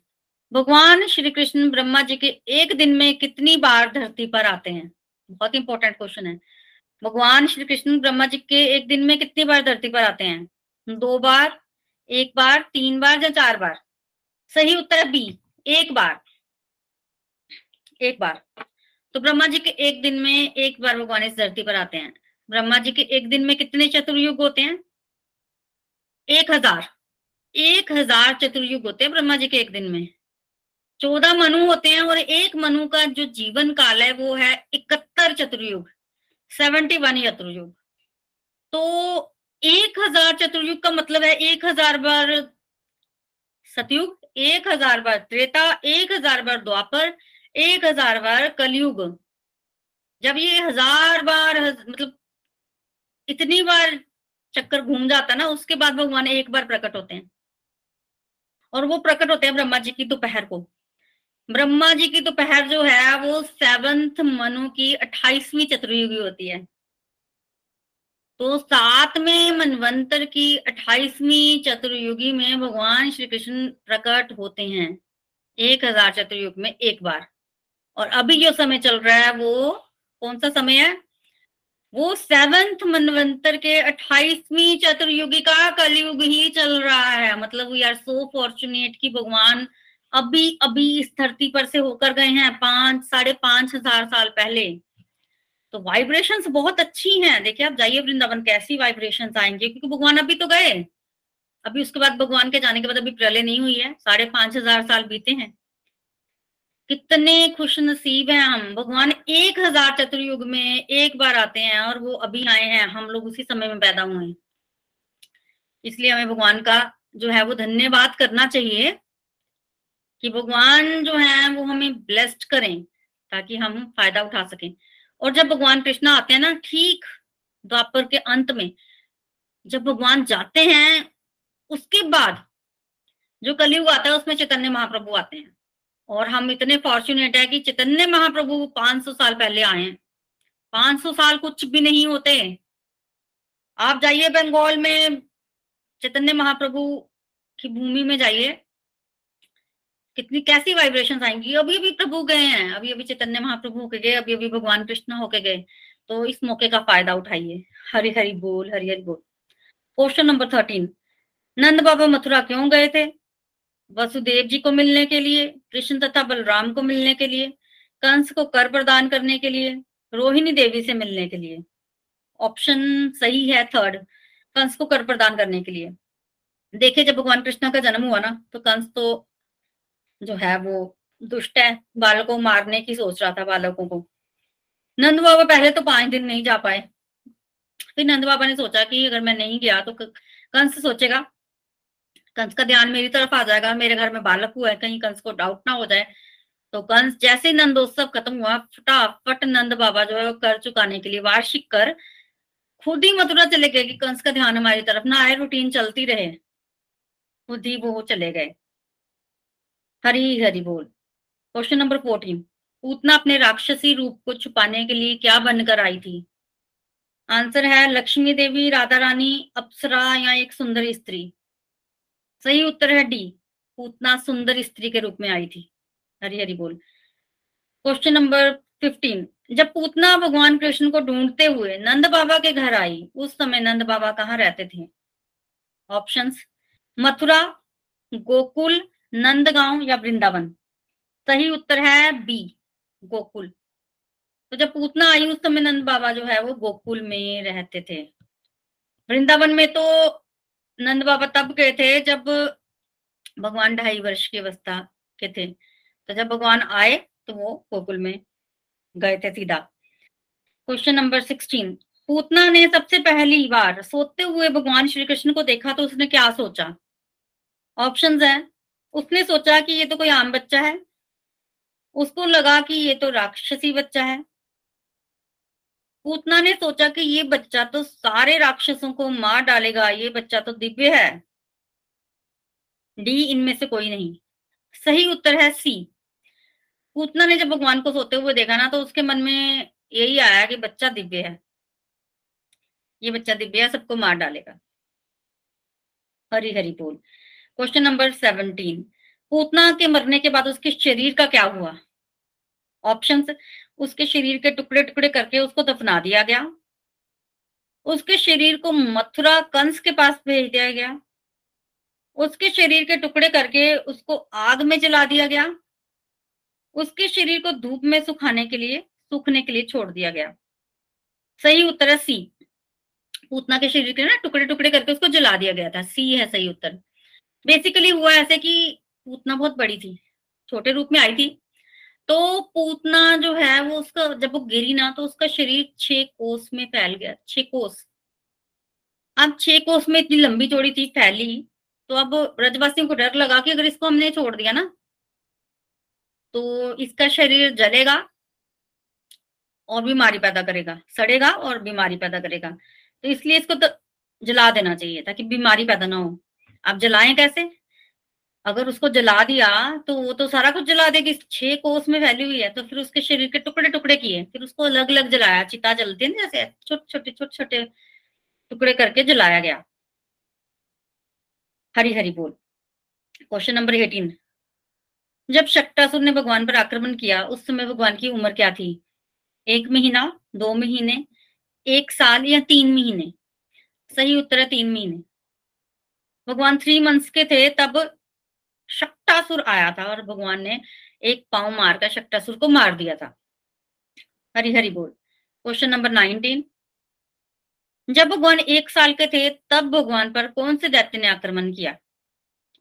भगवान श्री कृष्ण ब्रह्मा जी के एक दिन में कितनी बार धरती पर आते हैं? बहुत इंपॉर्टेंट क्वेश्चन है। भगवान श्री कृष्ण ब्रह्मा जी के एक दिन में कितनी बार धरती पर आते हैं? दो बार, एक बार, तीन बार या चार बार? सही उत्तर है बी, एक बार। एक बार। तो ब्रह्मा जी के एक दिन में एक बार भगवान इस धरती पर आते हैं। ब्रह्मा जी के एक दिन में कितने चतुर्युग होते हैं? एक हज़ार। एक हज़ार चतुर्युग होते हैं ब्रह्मा जी के एक दिन में। चौदह मनु होते हैं और एक मनु का जो जीवन काल है वो है इकहत्तर चतुर्युग। सेवेंटी वन चतुर्युग तो एक हज़ार चतुर्युग का मतलब है एक हज़ार बार सतयुग, एक हज़ार बार त्रेता, एक हज़ार बार द्वापर, एक हज़ार बार कलयुग। जब ये हज़ार बार मतलब इतनी बार चक्कर घूम जाता ना, उसके बाद भगवान एक बार प्रकट होते हैं। और वो प्रकट होते हैं ब्रह्मा जी की दोपहर को। ब्रह्मा जी की दोपहर जो है, वो सेवंथ मनु की अट्ठाईसवीं चतुर्युगी होती है। तो सातवें मनवंतर की अट्ठाईसवीं चतुर्युगी में भगवान श्री कृष्ण प्रकट होते हैं, एक हज़ार चतुर्युग में एक बार। और अभी जो समय चल रहा है, वो कौन सा समय है? वो सेवंथ मनवंतर के अट्ठाईसवीं चतुर्युगी का कलयुग ही चल रहा है। मतलब वी आर सो फॉर्चुनेट कि भगवान अभी अभी इस धरती पर से होकर गए हैं पाँच, साढ़े पाँच हज़ार साल पहले। तो वाइब्रेशंस बहुत अच्छी हैं। देखिए, आप जाइए वृंदावन, कैसी वाइब्रेशंस आएँगे? क्योंकि भगवान अभी तो गए। अभी उसके बाद भगवान के जाने के बाद अभी प्रलय नहीं हुई है। साढ़े पाँच हज़ार साल बीते हैं। कितने खुश नसीब हैं हम। भगवान एक हज़ार चतुर्युग में एक बार आते हैं और वो अभी आए हैं। हम लोग उसी समय में पैदा हुए हैं। इसलिए हमें भगवान का जो है वो धन्यवाद करना चाहिए। कि भगवान जो है वो हमें ब्लेस्ड करें ताकि हम फ़ायदा उठा सकें। और जब भगवान कृष्णा आते हैं ना, ठीक द्वापर के अंत में, जब भगवान जाते हैं, उसके बाद जो कलयुग आता है, उसमें चैतन्य महाप्रभु आते हैं। और हम इतने फॉर्चुनेट है कि चैतन्य महाप्रभु 500 साल पहले आए हैं। 500 साल कुछ भी नहीं होते। आप जाइए बंगाल में, चैतन्य महाप्रभु की भूमि में जाइए। कितनी, कैसी वाइब्रेशन आएँगी? अभी अभी प्रभु गए हैं। अभी अभी चैतन्य महाप्रभु होके गए, अभी अभी भगवान कृष्ण होके गए। तो इस मौके का फ़ायदा उठाइए। हरि हरि बोल, हरि हरि बोल। Question number thirteen Nand Baba Mathura क्यों गए थे? वसुदेव जी को मिलने के लिए, कृष्ण तथा बलराम को मिलने के लिए, कंस को कर प्रदान करने के लिए, रोहिणी देवी से मिलने के लिए। ऑप्शन सही है थर्ड कंस को कर प्रदान करने के लिए। देखिए, जब भगवान कृष्ण का जन्म हुआ ना तो कंस तो जो है वो दुष्ट है, बालकों मारने की सोच रहा था बालकों को। नंद बाबा पहले तो पाँच दिन नहीं जा पाए। फिर नंद बाबा ने सोचा कि अगर मैं नहीं गया तो कंस सोचेगा। कंस का ध्यान मेरी तरफ़ आ जाएगा, मेरे घर में बालक हुआ है, कहीं कंस को डाउट ना हो जाए। तो कंस जैसे नंदोत्सव खत्म हुआ, फटाफट नंद बाबा जो है वो कर चुकाने के लिए वार्षिक कर, खुद ही मथुरा चले गए कि कंस का ध्यान हमारी तरफ़ ना आए रूटीन चलती रहे। खुद ही वो चले गए। हरी हरि बोल। क्वेश्चन नंबर फोर्टीन पूतना अपने राक्षसी रूप को छुपाने के लिए क्या बनकर आई थी? आंसर है, लक्ष्मी देवी, राधा रानी, अप्सरा या एक सुंदर स्त्री। सही उत्तर है डी पूतना सुंदर स्त्री के रूप में आई थी। हरी हरि बोल। क्वेश्चन नंबर फिफ्टीन जब पूतना भगवान कृष्ण को ढूंढते हुए नंद बाबा के घर आई, उस समय नंद बाबा कहाँ रहते थे? ऑप्शंस मथुरा, गोकुल नंदगांव या वृंदावन? सही उत्तर है बी गोकुल। तो जब पूतना आई उस समय नंद बाबा जो है वो गोकुल में रहते थे। वृंदावन में तो नंद बाबा तब गए थे जब भगवान ढाई वर्ष की अवस्था के थे। तो जब भगवान आए तो वो गोकुल में गए थे सीधा। क्वेश्चन नंबर सिक्सटीन पूतना ने सबसे पहली बार सोते हुए भगवान श्री कृष्ण को देखा तो उसने क्या सोचा? ऑप्शंस है। उसने सोचा कि ये तो कोई आम बच्चा है। उसको लगा कि ये तो राक्षसी बच्चा है। पूतना ने सोचा कि ये बच्चा तो सारे राक्षसों को मार डालेगा, ये बच्चा तो दिव्य है। डी, इनमें से कोई नहीं। सही उत्तर है सी। पूतना ने जब भगवान को सोते हुए देखा ना तो उसके मन में यही आया कि बच्चा दिव्य है। ये बच्चा दिव्य है, सबको मार डालेगा। हरी हरी बोल। क्वेश्चन नंबर सेवनटीन पूतना के मरने के बाद उसके शरीर का क्या हुआ? ऑप्शन उसके शरीर के टुकड़े टुकड़े करके उसको दफना दिया गया। उसके शरीर को मथुरा कंस के पास भेज दिया गया। उसके शरीर के टुकड़े करके उसको आग में जला दिया गया। उसके शरीर को धूप में सुखाने के लिए, सूखने के लिए छोड़ दिया गया। सही उत्तर है सी पूतना के शरीर के ना टुकड़े टुकड़े करके उसको जला दिया गया था। सी है सही उत्तर। बेसिकली हुआ ऐसे कि पूतना बहुत बड़ी थी, छोटे रूप में आई थी। तो पूतना जो है वो उसका, जब वो गिरी ना तो उसका शरीर छह कोस में फैल गया, छह कोस। अब छह कोस में इतनी लंबी चौड़ी थी, फैली। तो अब ब्रजवासियों को डर लगा कि अगर इसको हमने छोड़ दिया ना तो इसका शरीर जलेगा और बीमारी पैदा करेगा, सड़ेगा और बीमारी पैदा करेगा। तो इसलिए इसको तो जला देना चाहिए, ताकि बीमारी पैदा ना हो। आप जलाएँ कैसे? अगर उसको जला दिया तो वो तो सारा कुछ जला देगी। छह कोस में फैली हुई है तो फिर उसके शरीर के टुकड़े टुकड़े किए। फिर उसको अलग अलग जलाया, चिता जलती है ना जैसे छोटे छोटे छोटे छोटे टुकड़े करके जलाया गया। हरी हरी बोल। Question number eighteen. जब शक्टासुर ने भगवान पर आक्रमण किया, उस समय भगवान की उम्र क्या थी? एक महीना, दो महीने, एक साल या तीन महीने? सही उत्तर है तीन महीने। भगवान थ्री मंथ्स के थे, तब शक्टासुर आया था और भगवान ने एक पाँव मारकर शक्टासुर को मार दिया था। हरी हरी बोल। क्वेश्चन नंबर नाइनटीन जब भगवान एक साल के थे, तब भगवान पर कौन से दैत्य ने आक्रमण किया?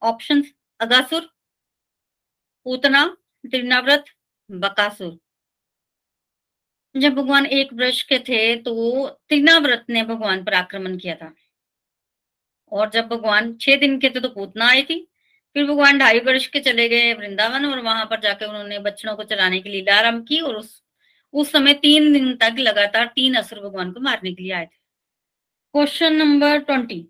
ऑप्शन अगासुर पूतना त्रिनाव्रत, बकासुर। जब भगवान एक वर्ष के थे तो त्रिनाव्रत ने भगवान पर आक्रमण किया था। और जब भगवान छह दिन के थे तो पूतना आई थी। फिर भगवान ढाई वर्ष के चले गए वृंदावन और वहाँ पर जाकर उन्होंने बच्चों को चलाने की लीला आरंभ की और उस उस समय तीन दिन तक लगातार तीन असुर भगवान को मारने के लिए आए थे। क्वेश्चन नंबर ट्वेंटी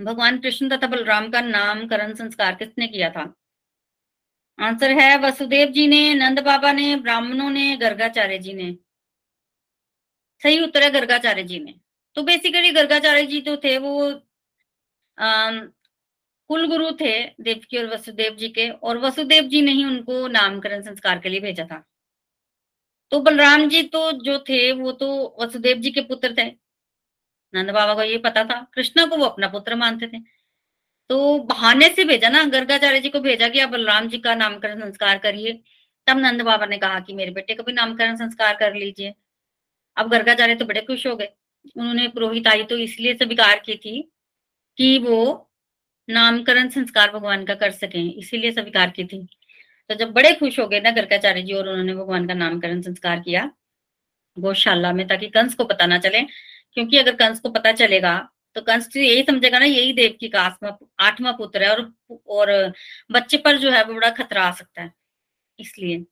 भगवान कृष्ण तथा बलराम का नामकरण संस्कार किसने किया था? आंसर है वसुदेव जी ने, नंद बाबा ने, ब्राह्मणों ने, गर्गाचार्य जी ने। सही उत्तर है गर्गाचार्य जी ने। तो बेसिकली गर्गाचार्य जी जो थे वो कुल गुरु थे देवकी और वसुदेव जी के, और वसुदेव जी ने ही उनको नामकरण संस्कार के लिए भेजा था। तो बलराम जी तो जो थे, वो तो वसुदेव जी के पुत्र थे। नंद बाबा को ये पता था, कृष्णा को वो अपना पुत्र मानते थे। तो बहाने से भेजा ना, गर्गाचार्य जी को भेजा कि आप बलराम जी का नामकरण संस्कार करिए। तब नंद बाबा ने कहा कि मेरे बेटे का भी नामकरण संस्कार कर लीजिए। अब गर्गाचार्य तो बड़े खुश हो गए। उन्होंने पुरोहित आई तो इसलिए स्वीकार की थी कि वो नामकरण संस्कार भगवान का कर सके, इसीलिए स्वीकार की थी। तो जब बड़े खुश हो गए ना गर्गाचार्य जी और उन्होंने भगवान का नामकरण संस्कार किया, गौशाला में, ताकि कंस को पता ना चले, क्योंकि अगर कंस को पता चलेगा तो कंस तो यही समझेगा ना, यही देवकी का आत्मा, आठवां पुत्र है और और बच्चे पर जो है वो बड़ा खतरा आ सकता है, इसलिए।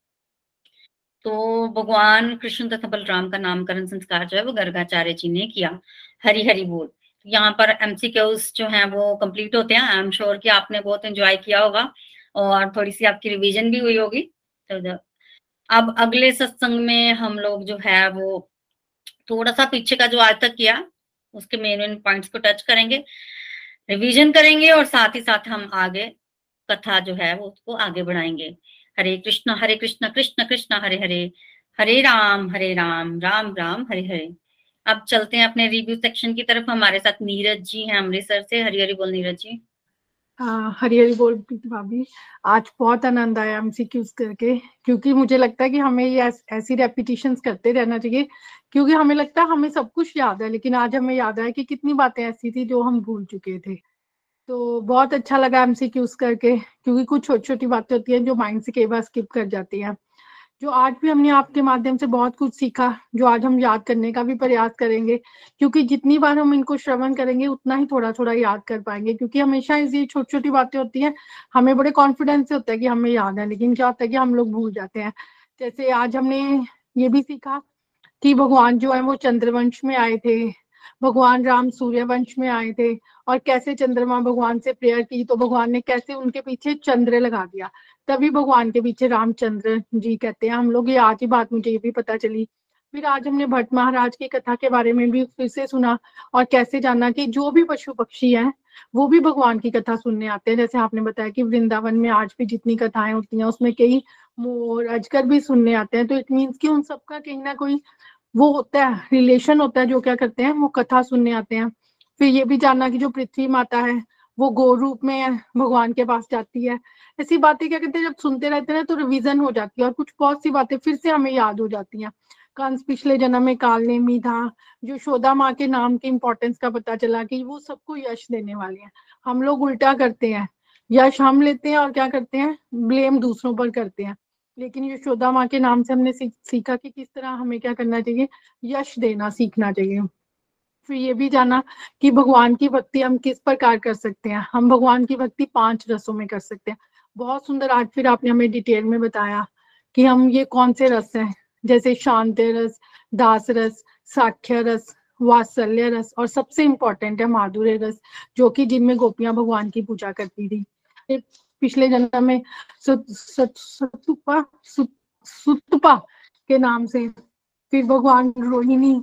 तो भगवान कृष्ण तथा बलराम का नामकरण संस्कार जो है वो गर्गाचार्य जी ने किया हरी हरी बोल। यहाँ पर एमसीक्यूज जो है वो कंप्लीट होते हैं। आई एम श्योर कि आपने बहुत एंजॉय किया होगा और थोड़ी सी आपकी रिवीजन भी हुई होगी। तो अब अगले सत्संग में हम लोग जो है वो थोड़ा सा पीछे का जो आज तक किया, उसके मेन मेन पॉइंट्स को टच करेंगे रिवीजन करेंगे और साथ ही साथ हम आगे कथा जो है वो उसको आगे बढ़ाएँगे। हरे कृष्ण हरे कृष्ण कृष्ण कृष्ण, हरे हरे हरे राम हरे राम राम राम, हरे हरे। अब चलते हैं अपने रिव्यू सेक्शन की तरफ़। हमारे साथ नीरज जी हैं, अमृतसर से। हरी हरी बोल नीरज जी। हरी हरी बोल भाभी। आज बहुत आनंद आया एमसीक्यूज करके, क्योंकि मुझे लगता है कि हमें ये ऐसी रेपिटेशन करते रहना चाहिए, क्योंकि हमें लगता है हमें सब कुछ याद है, लेकिन आज हमें याद आया कि कितनी बातें ऐसी थी जो हम भूल चुके थे। तो बहुत अच्छा लगा एमसीक्यूज करके, क्योंकि कुछ छोटी छोटी बातें होती हैं जो माइंड से कई बार स्किप कर जाती हैं। जो आज भी हमने आपके माध्यम से बहुत कुछ सीखा, जो आज हम याद करने का भी प्रयास करेंगे, क्योंकि जितनी बार हम इनको श्रवण करेंगे, उतना ही थोड़ा थोड़ा याद कर पाएँगे, क्योंकि हमेशा ये छोटी छोटी बातें होती हैं, हमें बड़े कॉन्फिडेंस से होता है कि हमें याद है, लेकिन क्या होता है कि हम लोग भूल जाते हैं। जैसे आज हमने ये भी सीखा कि भगवान जो है वो चंद्रवंश में आए थे भगवान राम सूर्य वंश में आए थे और कैसे चंद्रमा भगवान से प्रेयर की तो भगवान ने कैसे उनके पीछे चंद्र लगा दिया। तभी भगवान के पीछे रामचंद्र जी कहते हैं, हम लोग, ये आज ही बात मुझे ये भी पता चली। फिर आज हमने भट्ट महाराज की कथा के बारे में भी फिर से सुना और कैसे जाना कि जो भी पशु पक्षी है, वो भी भगवान की कथा सुनने आते हैं। जैसे आपने बताया कि वृंदावन में आज भी जितनी कथाएँ होती हैं, उसमें कई मोर, अजगर भी सुनने आते हैं। तो इट मीन्स कि उन सबका कहीं ना कोई वो होता है रिलेशन होता है, जो क्या करते हैं, वो कथा सुनने आते हैं। फिर ये भी जानना कि जो पृथ्वी माता है, वो गो रूप में भगवान के पास जाती है। ऐसी बातें क्या कहते हैं, जब सुनते रहते हैं तो रिवीजन हो जाती है और कुछ बहुत सी बातें फिर से हमें याद हो जाती हैं। कंस पिछले जन्म में काल नेमी था जो शोदा माँ के नाम की इम्पोर्टेंस का पता चला कि वो सबको यश देने वाले हैं। हम लोग उल्टा करते हैं, यश हम लेते हैं और क्या करते हैं ब्लेम दूसरों पर करते हैं। लेकिन यशोदा माँ के नाम से हमने सीखा कि किस तरह हमें क्या करना चाहिए? यश देना, सीखना चाहिए। फिर ये भी जाना कि भगवान की भक्ति हम किस प्रकार कर सकते हैं? हम भगवान की भक्ति पाँच रसों में कर सकते हैं। बहुत सुंदर आज फिर आपने हमें डिटेल में बताया कि हम ये कौन से रस हैं? जैसे शांत रस, दास रस, साख्य रस, वात्सल्य रस और सबसे इंपॉर्टेंट है माधुर्य रस, जो कि जिनमें गोपियाँ भगवान की पूजा करती थी। पिछले जन्म में सतुपा सुतपा के नाम से फिर भगवान रोहिणी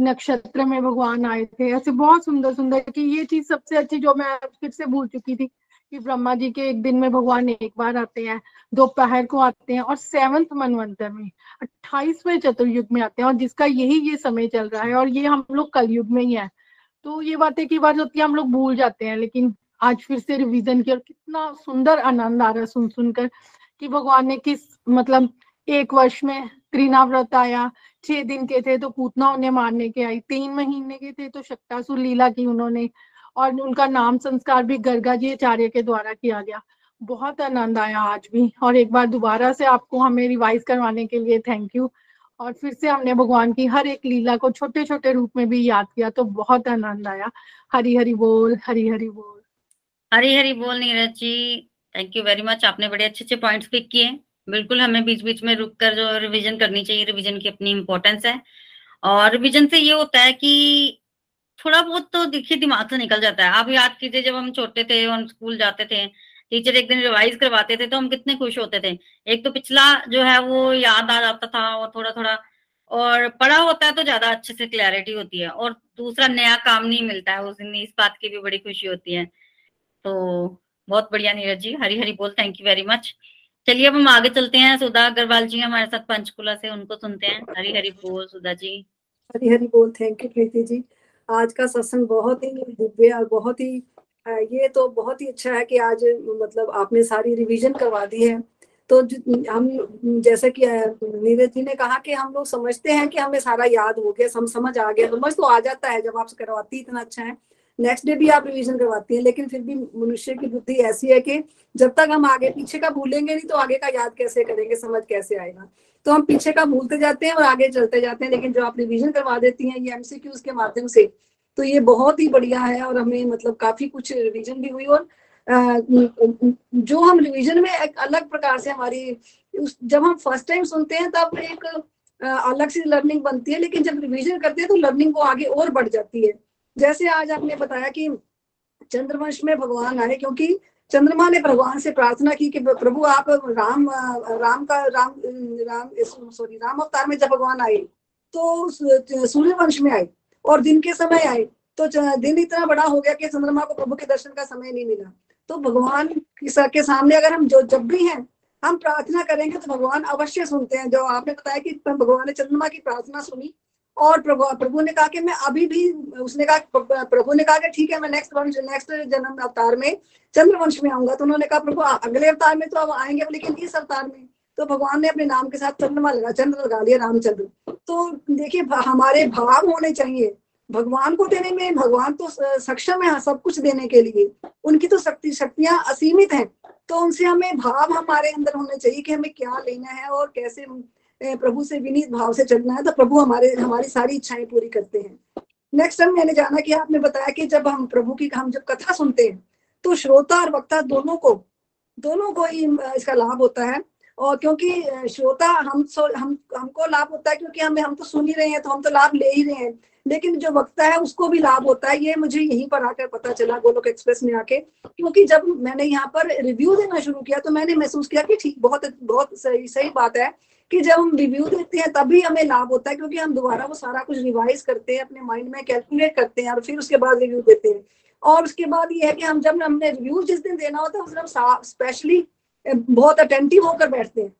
नक्षत्र में भगवान आए थे। ऐसे बहुत सुंदर सुंदर कि ये चीज़ सबसे अच्छी जो मैं फिर से भूल चुकी थी कि ब्रह्मा जी के एक दिन में भगवान एक बार आते हैं, दोपहर को आते हैं और सेवंथ मनवंतर में, अट्ठाईसवें चतुर्युग में आते हैं और जिसका यही ये समय चल रहा है और ये हम लोग कलयुग में ही है। तो ये बातें की बात होती है, हम लोग भूल जाते हैं, लेकिन आज फिर से रिवीजन किया कितना सुंदर आनंद आ रहा है सुन सुनकर कि भगवान ने किस मतलब एक वर्ष में त्रिनाव्रत आया, छह दिन के थे तो पूतना उन्हें मारने के आई, तीन महीने के थे तो शक्तासुर लीला की उन्होंने, और उनका नाम संस्कार भी गर्गा जी आचार्य के द्वारा किया गया। बहुत आनंद आया आज भी, और एक बार दोबारा से आपको हमें रिवाइज करवाने के लिए थैंक यू और फिर से हमने भगवान की हर एक लीला को छोटे छोटे रूप में भी याद किया तो बहुत आनंद आया। हरी हरी बोल हरी हरी बोल। हरी हरी बोल Neeraj ji. Thank you very much आपने बड़े अच्छे अच्छे पॉइंट्स पिक किए। बिल्कुल हमें बीच बीच में रुक कर जो रिविजन करनी चाहिए रिविजन की अपनी इम्पोर्टेंस है। और रिविजन से ये होता है कि थोड़ा बहुत तो देखिए दिमाग से निकल जाता है। आप याद कीजिए जब हम छोटे थे, हम स्कूल जाते थे टीचर एक दिन रिवाइज करवाते थे तो हम कितने खुश होते थे। एक तो पिछला जो है वो याद आ जाता था और थोड़ा थोड़ा और पढ़ा होता है तो ज़्यादा अच्छे से क्लैरिटी होती है। और दूसरा नया काम नहीं मिलता है, उस दिन इस बात की भी बड़ी खुशी होती है। तो बहुत बढ़िया नीरज जी हरी हरी बोल थैंक यू वेरी मच चलिए अब हम आगे चलते हैं, सुधा अग्रवाल जी हमारे साथ पंचकुला से, उनको सुनते हैं। हरी हरी बोल, सुधा जी। हरी हरी बोल थैंक यू प्रीति जी। आज का सत्संग बहुत ही दिव्य और बहुत ही ये तो बहुत ही अच्छा है कि आज मतलब आपने सारी रिवीजन करवा दी है। तो हम जैसे कि नीरज जी ने कहा कि हम लोग समझते हैं कि हमें सारा याद हो गया, हम समझ आ गया समझ तो आ जाता है जब आप करवाती, इतना अच्छा है। नेक्स्ट डे भी आप रिवीजन करवाती हैं, लेकिन फिर भी मनुष्य की बुद्धि ऐसी है कि जब तक हम आगे पीछे का भूलेंगे नहीं तो आगे का याद कैसे करेंगे, समझ कैसे आएगा? तो हम पीछे का भूलते जाते हैं और आगे चलते जाते हैं, लेकिन जो आप रिविजन करवा देती हैं ये एमसीक्यूज के माध्यम से तो ये बहुत ही बढ़िया है और हमें मतलब काफ़ी कुछ रिविजन भी हुई और जो हम रिवीजन में एक अलग प्रकार से हमारी जब हम फ़र्स्ट टाइम सुनते हैं, तब एक अलग सी लर्निंग बनती है, लेकिन जब रिवीजन करते हैं तो लर्निंग वो आगे और बढ़ जाती है। जैसे आज आपने बताया कि चंद्रवंश में भगवान आए, क्योंकि चंद्रमा ने भगवान से प्रार्थना की कि प्रभु आप राम राम का, राम राम सॉरी राम अवतार में जब भगवान आए तो सूर्य वंश में आए और दिन के समय आए तो दिन इतना बड़ा हो गया कि चंद्रमा को प्रभु के दर्शन का समय नहीं मिला। तो भगवान के सामने अगर हम जो, जब भी हैं, हम प्रार्थना करेंगे तो भगवान अवश्य सुनते हैं। जो आपने बताया कि भगवान ने चंद्रमा की प्रार्थना सुनी और प्रभु प्रभु ने कहा कि मैं अभी भी, उसने कहा, प्रभु ने कहा कि ठीक है, मैं नेक्स्ट वंश नेक्स्ट जन्म अवतार में चंद्र वंश में आऊँगा। तो उन्होंने कहा, प्रभु, अगले अवतार में तो अब आएँगे लेकिन इस अवतार में। तो भगवान ने अपने नाम के साथ चंद्रमा लगा, चंद्र लगा लिया रामचंद्र। तो देखिए हमारे भाव होने चाहिए। भगवान को देने में, भगवान तो सक्षम है सब कुछ देने के लिए। उनकी तो शक्ति, शक्तियाँ असीमित हैं। तो उनसे हमें भाव हमारे अंदर होने चाहिए कि हमें क्या लेना है और कैसे प्रभु से विनीत भाव से चलना है तो प्रभु हमारे, हमारी सारी इच्छाएँ पूरी करते हैं। नेक्स्ट टाइम मैंने जाना कि आपने बताया कि जब हम प्रभु की, हम जब कथा सुनते हैं तो श्रोता और वक्ता दोनों को दोनों को ही इसका लाभ होता है। और क्योंकि श्रोता हम सो, हम, हमको लाभ होता है क्योंकि हमें, हम तो सुन ही रहे हैं तो हम तो लाभ ले ही रहे हैं। लेकिन जो वक्ता है, उसको भी लाभ होता है, ये मुझे यहीं पर आकर पता चला, गोलोक एक्सप्रेस में आके। क्योंकि जब मैंने यहाँ पर रिव्यू देना शुरू किया तो मैंने महसूस किया कि ठीक, बहुत बहुत सही सही बात है। कि जब हम रिव्यू देते हैं, तभी हमें लाभ होता है, क्योंकि हम दोबारा वो सारा कुछ रिवाइज करते हैं, अपने माइंड में कैलकुलेट करते हैं और फिर उसके बाद रिव्यू देते हैं। और उसके बाद ये है कि हम जब हमने रिव्यू जिस दिन देना होता है, उस दिन स्पेशली बहुत अटेंटिव होकर बैठते हैं।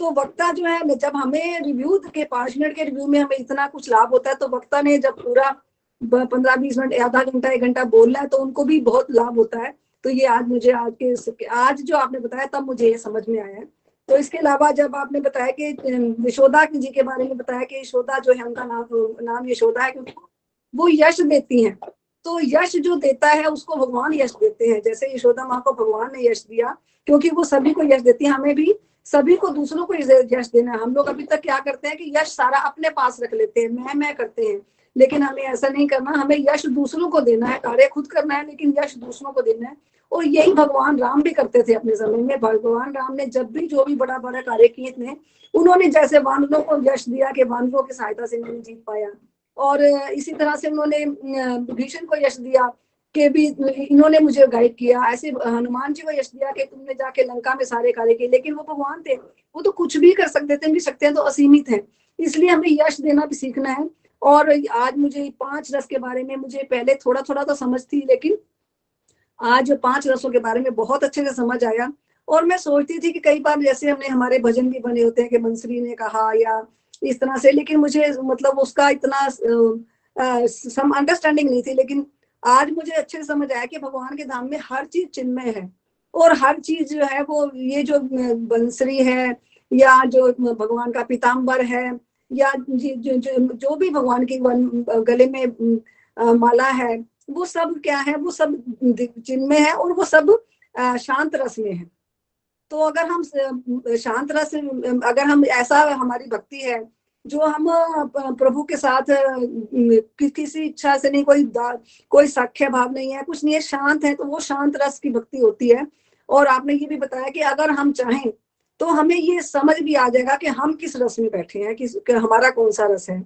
तो वक्ता जो है जब हमें रिव्यू के पाँच मिनट के रिव्यू में हमें इतना कुछ लाभ होता है तो वक्ता ने जब पूरा पंद्रह बीस मिनट, आधा घंटा, एक घंटा बोलना है तो उनको भी बहुत लाभ होता है। तो ये आज मुझे, आज के आज जो आपने बताया, तब मुझे ये समझ में आया है। तो इसके अलावा जब आपने बताया कि यशोदा जी के बारे में बताया कि यशोदा जो है उनका नाम नाम यशोदा है, क्योंकि वो यश देती हैं। तो यश जो देता है, उसको भगवान यश देते हैं। जैसे यशोदा माँ को भगवान ने यश दिया, क्योंकि वो सभी को यश देती है। हमें भी सभी को दूसरों को यश देना है। हम लोग अभी तक क्या करते हैं कि यश सारा अपने पास रख लेते हैं, मैं मैं करते हैं। लेकिन हमें ऐसा नहीं करना, हमें यश दूसरों को देना है, कार्य खुद करना है, लेकिन यश दूसरों को देना है। और यही भगवान राम भी करते थे अपने समय में। भगवान राम ने जब भी जो भी बड़ा बड़ा कार्य किए थे, उन्होंने जैसे वानरों को यश दिया कि वानरों की सहायता से उन्होंने जीत पाया। और इसी तरह से उन्होंने भीषण को यश दिया कि भी इन्होंने मुझे गाइड किया। ऐसे हनुमान जी को यश दिया कि तुमने जाके लंका में सारे कार्य किए। लेकिन वो भगवान थे। वो तो कुछ भी कर सकते थे सकते हैं तो असीमित है। इसलिए हमें यश देना भी सीखना है। और आज मुझे पाँच रस के बारे में मुझे पहले थोड़ा थोड़ा तो समझ थी, लेकिन आज पाँच रसों के बारे में बहुत अच्छे से समझ आया। और मैं सोचती थी कि कई बार जैसे हमने हमारे भजन भी बने होते हैं कि मंसरी ने कहा या इस तरह से लेकिन मुझे मतलब उसका इतना सम अंडरस्टैंडिंग नहीं थी। लेकिन आज मुझे अच्छे से समझ आया कि भगवान के धाम में हर चीज़ चिन्मय है। और हर चीज़ जो है वो ये जो बंसरी है या जो भगवान का पीताम्बर है या जो, जो, जो भी भगवान की गले में माला है वो सब क्या है? वो सब चिन्ह में है और वो सब शांत रस में है। तो अगर हम शांत रस, अगर हम ऐसा हमारी भक्ति है, जो हम प्रभु के साथ किसी इच्छा से नहीं, कोई कोई साख्य भाव नहीं है, कुछ नहीं है, शांत है तो वो शांत रस की भक्ति होती है। और आपने ये भी बताया कि अगर हम चाहें तो हमें ये समझ भी आ जाएगा कि हम किस रस में बैठे हैं, किस हमारा कौन सा रस है।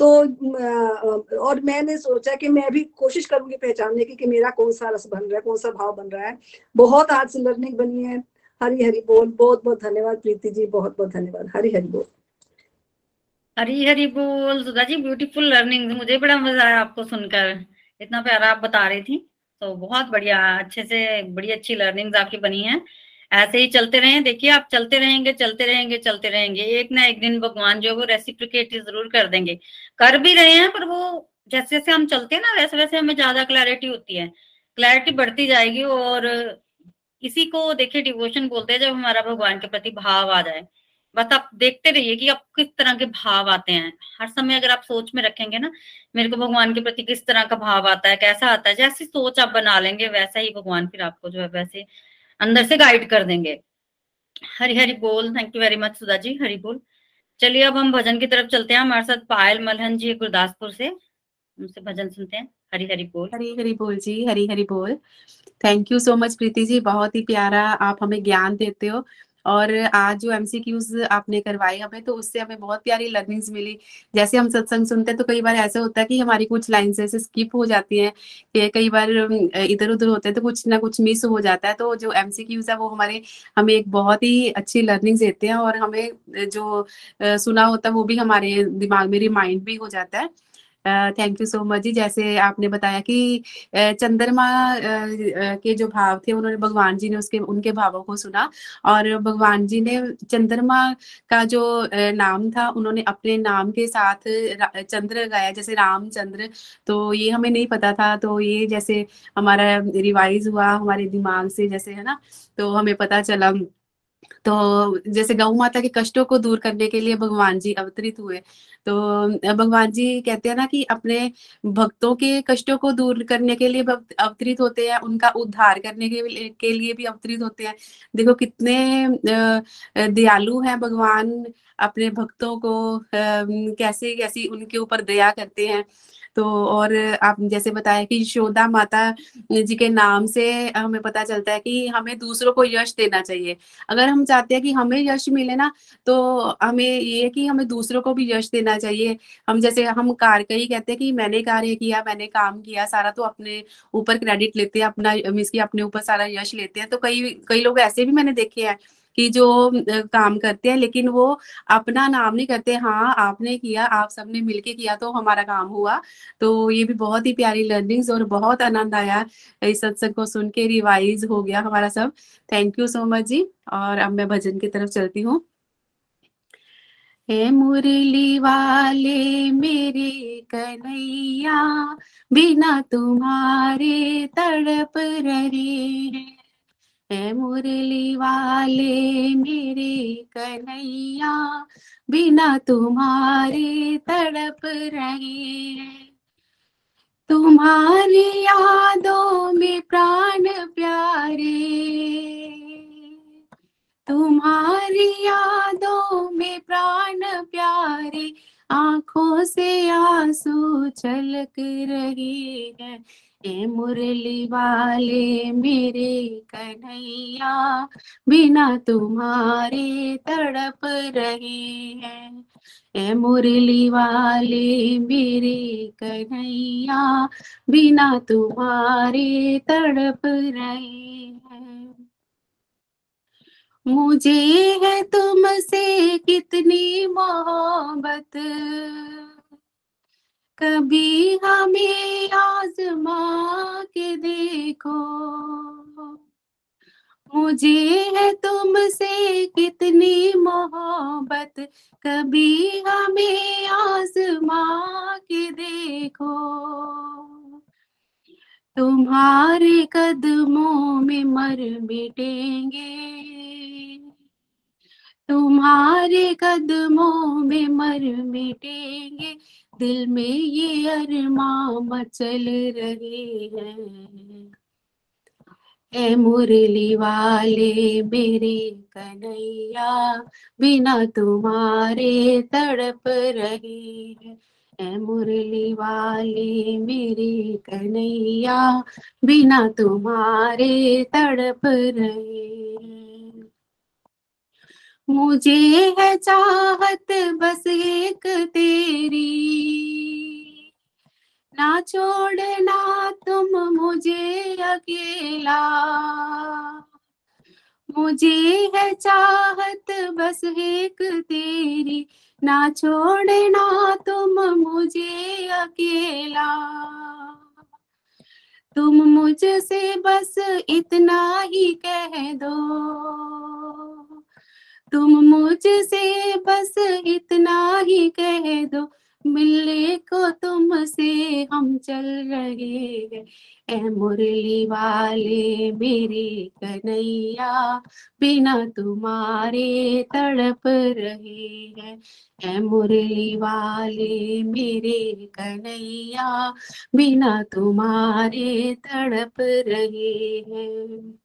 तो और मैंने सोचा कि मैं भी कोशिश करूँगी पहचानने की कि मेरा कौन सा रस बन रहा है, कौन सा भाव बन रहा है। बहुत आज से लर्निंग बनी है। हरी हरी बोल। बहुत बहुत धन्यवाद प्रीति जी। बहुत बहुत धन्यवाद। हरी हरी बोल। हरी हरी बोल। सुधा जी ब्यूटीफुल लर्निंग मुझे बड़ा मज़ा आया आपको सुनकर। इतना प्यारा आप बता रही थी। तो बहुत बढ़िया। अच्छे से बड़ी अच्छी लर्निंग्स आपकी बनी है। ऐसे ही चलते रहे। देखिए, आप चलते रहेंगे चलते रहेंगे चलते रहेंगे। एक ना एक दिन भगवान जो है वो रेसिप्रिकेट ज़रूर कर देंगे। कर भी रहे हैं, पर वो जैसे जैसे हम चलते हैं ना वैसे वैसे हमें ज़्यादा क्लैरिटी होती है। क्लैरिटी बढ़ती जाएगी और इसी को देखिए डिवोशन बोलते हैं, जब हमारा भगवान के प्रति भाव आ जाए। बस आप देखते रहिए कि आप किस तरह के भाव आते हैं। हर समय अगर आप सोच में रखेंगे ना, मेरे को भगवान के प्रति किस तरह का भाव आता है, कैसा आता है, जैसी सोच आप बना लेंगे, वैसा ही भगवान फिर आपको जो है वैसे अंदर से गाइड कर देंगे। हरी हरी बोल। Thank you very much Sudha ji. Hari बोल। चलिए अब हम भजन की तरफ़ चलते हैं। हमारे साथ पायल मलहन जी गुरदासपुर से। उनसे भजन सुनते हैं। हरी हरी बोल। हरी हरी बोल जी, हरी हरी बोल। Thank you so much Preeti ji. बहुत ही प्यारा आप हमें ज्ञान देते हो। और आज जो एमसीक्यूज आपने करवाए हमें तो उससे हमें बहुत प्यारी लर्निंग्स मिली। जैसे हम सत्संग सुनते हैं तो कई बार ऐसा होता है कि हमारी कुछ लाइन्स ऐसे स्किप हो जाती हैं कि कई बार इधर उधर होते हैं तो कुछ ना कुछ मिस हो जाता है। तो जो एमसीक्यूज है, वो हमारे, हमें एक बहुत ही अच्छी लर्निंग देते हैं और हमें जो सुना होता है, वो भी हमारे दिमाग में रिमाइंड भी हो जाता है। थैंक यू सो मच जी। जैसे आपने बताया कि चंद्रमा के जो भाव थे, उन्होंने भगवान जी ने उसके, उनके भावों को सुना और भगवान जी ने चंद्रमा का जो नाम था, उन्होंने अपने नाम के साथ चंद्र गाया, जैसे रामचंद्र। तो ये हमें नहीं पता था तो ये जैसे हमारा रिवाइज हुआ, हमारे दिमाग से जैसे, है ना? तो हमें पता चला। तो जैसे गौ माता के कष्टों को दूर करने के लिए भगवान जी अवतरित हुए। तो भगवान जी कहते हैं ना कि अपने भक्तों के कष्टों को दूर करने के लिए अवतरित होते हैं उनका उद्धार करने के, के लिए भी अवतरित होते हैं। देखो कितने दयालु हैं भगवान अपने भक्तों को कैसे कैसी उनके ऊपर दया करते हैं। तो और आप जैसे बताया कि यशोदा माता जी के नाम से हमें पता चलता है कि हमें दूसरों को यश देना चाहिए। अगर हम चाहते हैं कि हमें यश मिले ना तो हमें ये है कि हमें दूसरों को भी यश देना चाहिए। हम जैसे हम कार्य कई कहते हैं कि मैंने कार्य किया, मैंने काम किया, सारा तो अपने ऊपर क्रेडिट लेते हैं, अपना, मीन्स की अपने ऊपर सारा यश लेते हैं। तो कई कई लोग ऐसे भी मैंने देखे हैं कि जो काम करते हैं, लेकिन वो अपना नाम नहीं करते। हाँ आपने किया, आप सबने मिलके किया तो हमारा काम हुआ। तो ये भी बहुत ही प्यारी लर्निंग्स और बहुत आनंद आया इस सत्संग को सुन के, रिवाइज हो गया हमारा सब। थैंक यू सो मच जी। और अब मैं भजन की तरफ़ चलती हूँ। हे मुरली वाले, मेरे कन्हैया, बिना तुम्हारे तड़प रहे। हैं है मुरली वाले मेरे कन्हैया, बिना तुम्हारे तड़प रहे तुम्हारी यादों में प्राण प्यारे, तुम्हारी यादों में प्राण प्यारे, आँखों से आँसू छलक रहे हैं। ए मुरली वाले मेरे कन्हैया, बिना तुम्हारे तड़प रहे हैं। ए मुरली वाले मेरे कन्हैया, बिना तुम्हारे तड़प रहे हैं। मुझे है तुमसे कितनी मोहब्बत। कभी हमें आजमा के देखो। मुझे है तुमसे कितनी मोहब्बत, कभी हमें आजमा के देखो। तुम्हारे कदमों में मर मिटेंगे, तुम्हारे कदमों में मर मिटेंगे। दिल में ये अरमा मचल रहे हैं। ए मुरली वाले मेरे कन्हैया, बिना तुम्हारे तड़प रहे हैं। ए मुरली वाले मेरे कन्हैया, बिना तुम्हारे तड़प रहे हैं। मुझे है चाहत बस एक तेरी। ना छोड़ना तुम मुझे अकेला। मुझे है चाहत बस एक तेरी। ना छोड़ना तुम मुझे अकेला। तुम मुझसे बस इतना ही कह दो। तुम मुझसे बस इतना ही कह दो, मिलने को तुमसे हम चल रहे हैं। ए मुरली वाले मेरे कन्हैया, बिना तुम्हारे तड़प रहे हैं। ए मुरली वाले मेरे कन्हैया, बिना तुम्हारे तड़प रहे हैं।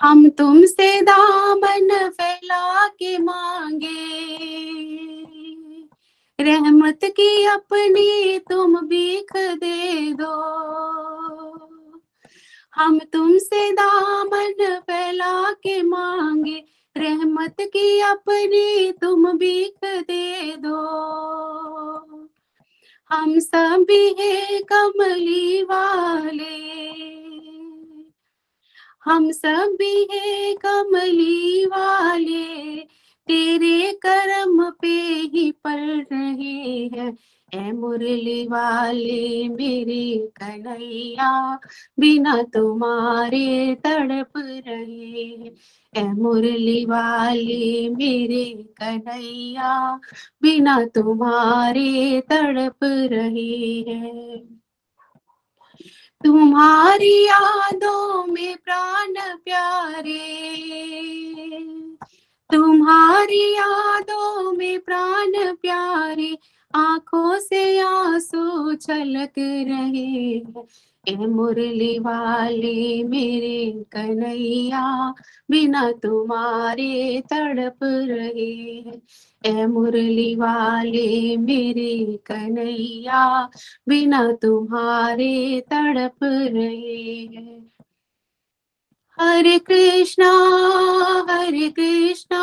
हम तुमसे दामन फैला के मांगे। रहमत की अपनी तुम भीख दे दो। हम तुमसे दामन फैला के मांगे। रहमत की अपनी तुम भीख दे दो। हम सभी है कमली वाले। हम सभी है कमली वाले, तेरे कर्म पे ही पल रहे हैं। ए मुरली वाले, मेरे कन्हैया, बिना तुम्हारे तड़प रहे हैं। ए मुरली वाले, मेरे कन्हैया, बिना तुम्हारे तड़प रहे हैं। तुम्हारी यादों में प्राण प्यारे। तुम्हारी यादों में प्राण प्यारे। आँखों से आँसू छलक रहे ए मुरली वाले मेरे कन्हैया, बिना तुम्हारे तड़प रहे ए मुरली वाले मेरे कन्हैया, बिना तुम्हारे तड़प रहे हरे कृष्णा हरे कृष्णा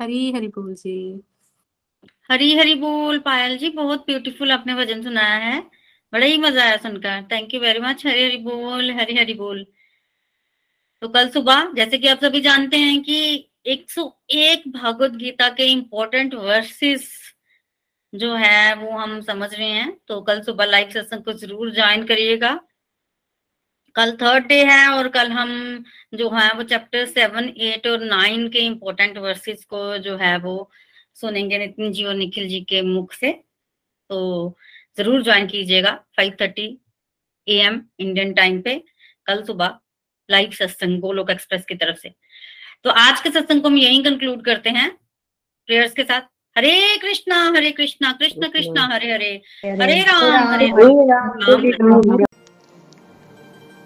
हरी हरि बोल जी हरी हरी बोल पायल जी, बहुत ब्यूटीफुल आपने भजन सुनाया है। बड़ा ही मज़ा आया सुनकर। Thank you very much Hari Hari बोल हरी हरी बोल तो कल सुबह, जैसे कि आप सभी जानते हैं कि 101 भागवत गीता के इम्पोर्टेंट वर्सेस जो है, वो हम समझ रहे हैं। तो कल सुबह लाइव सत्संग को ज़रूर ज्वाइन करिएगा। कल थर्ड डे है और कल हम जो है वो चैप्टर सेवन एट और नाइन के इम्पोर्टेंट वर्सेस को जो है वो सुनेंगे नितिन जी और निखिल जी के मुख से। तो ज़रूर ज्वाइन कीजिएगा five thirty A M Indian time पे कल सुबह लाइव सत्संग गोलोक एक्सप्रेस की तरफ़ से। तो आज के सत्संग को हम यही कंक्लूड करते हैं प्रेयर्स के साथ। हरे कृष्णा हरे कृष्णा कृष्ण कृष्णा हरे हरे। हरे राम हरे राम।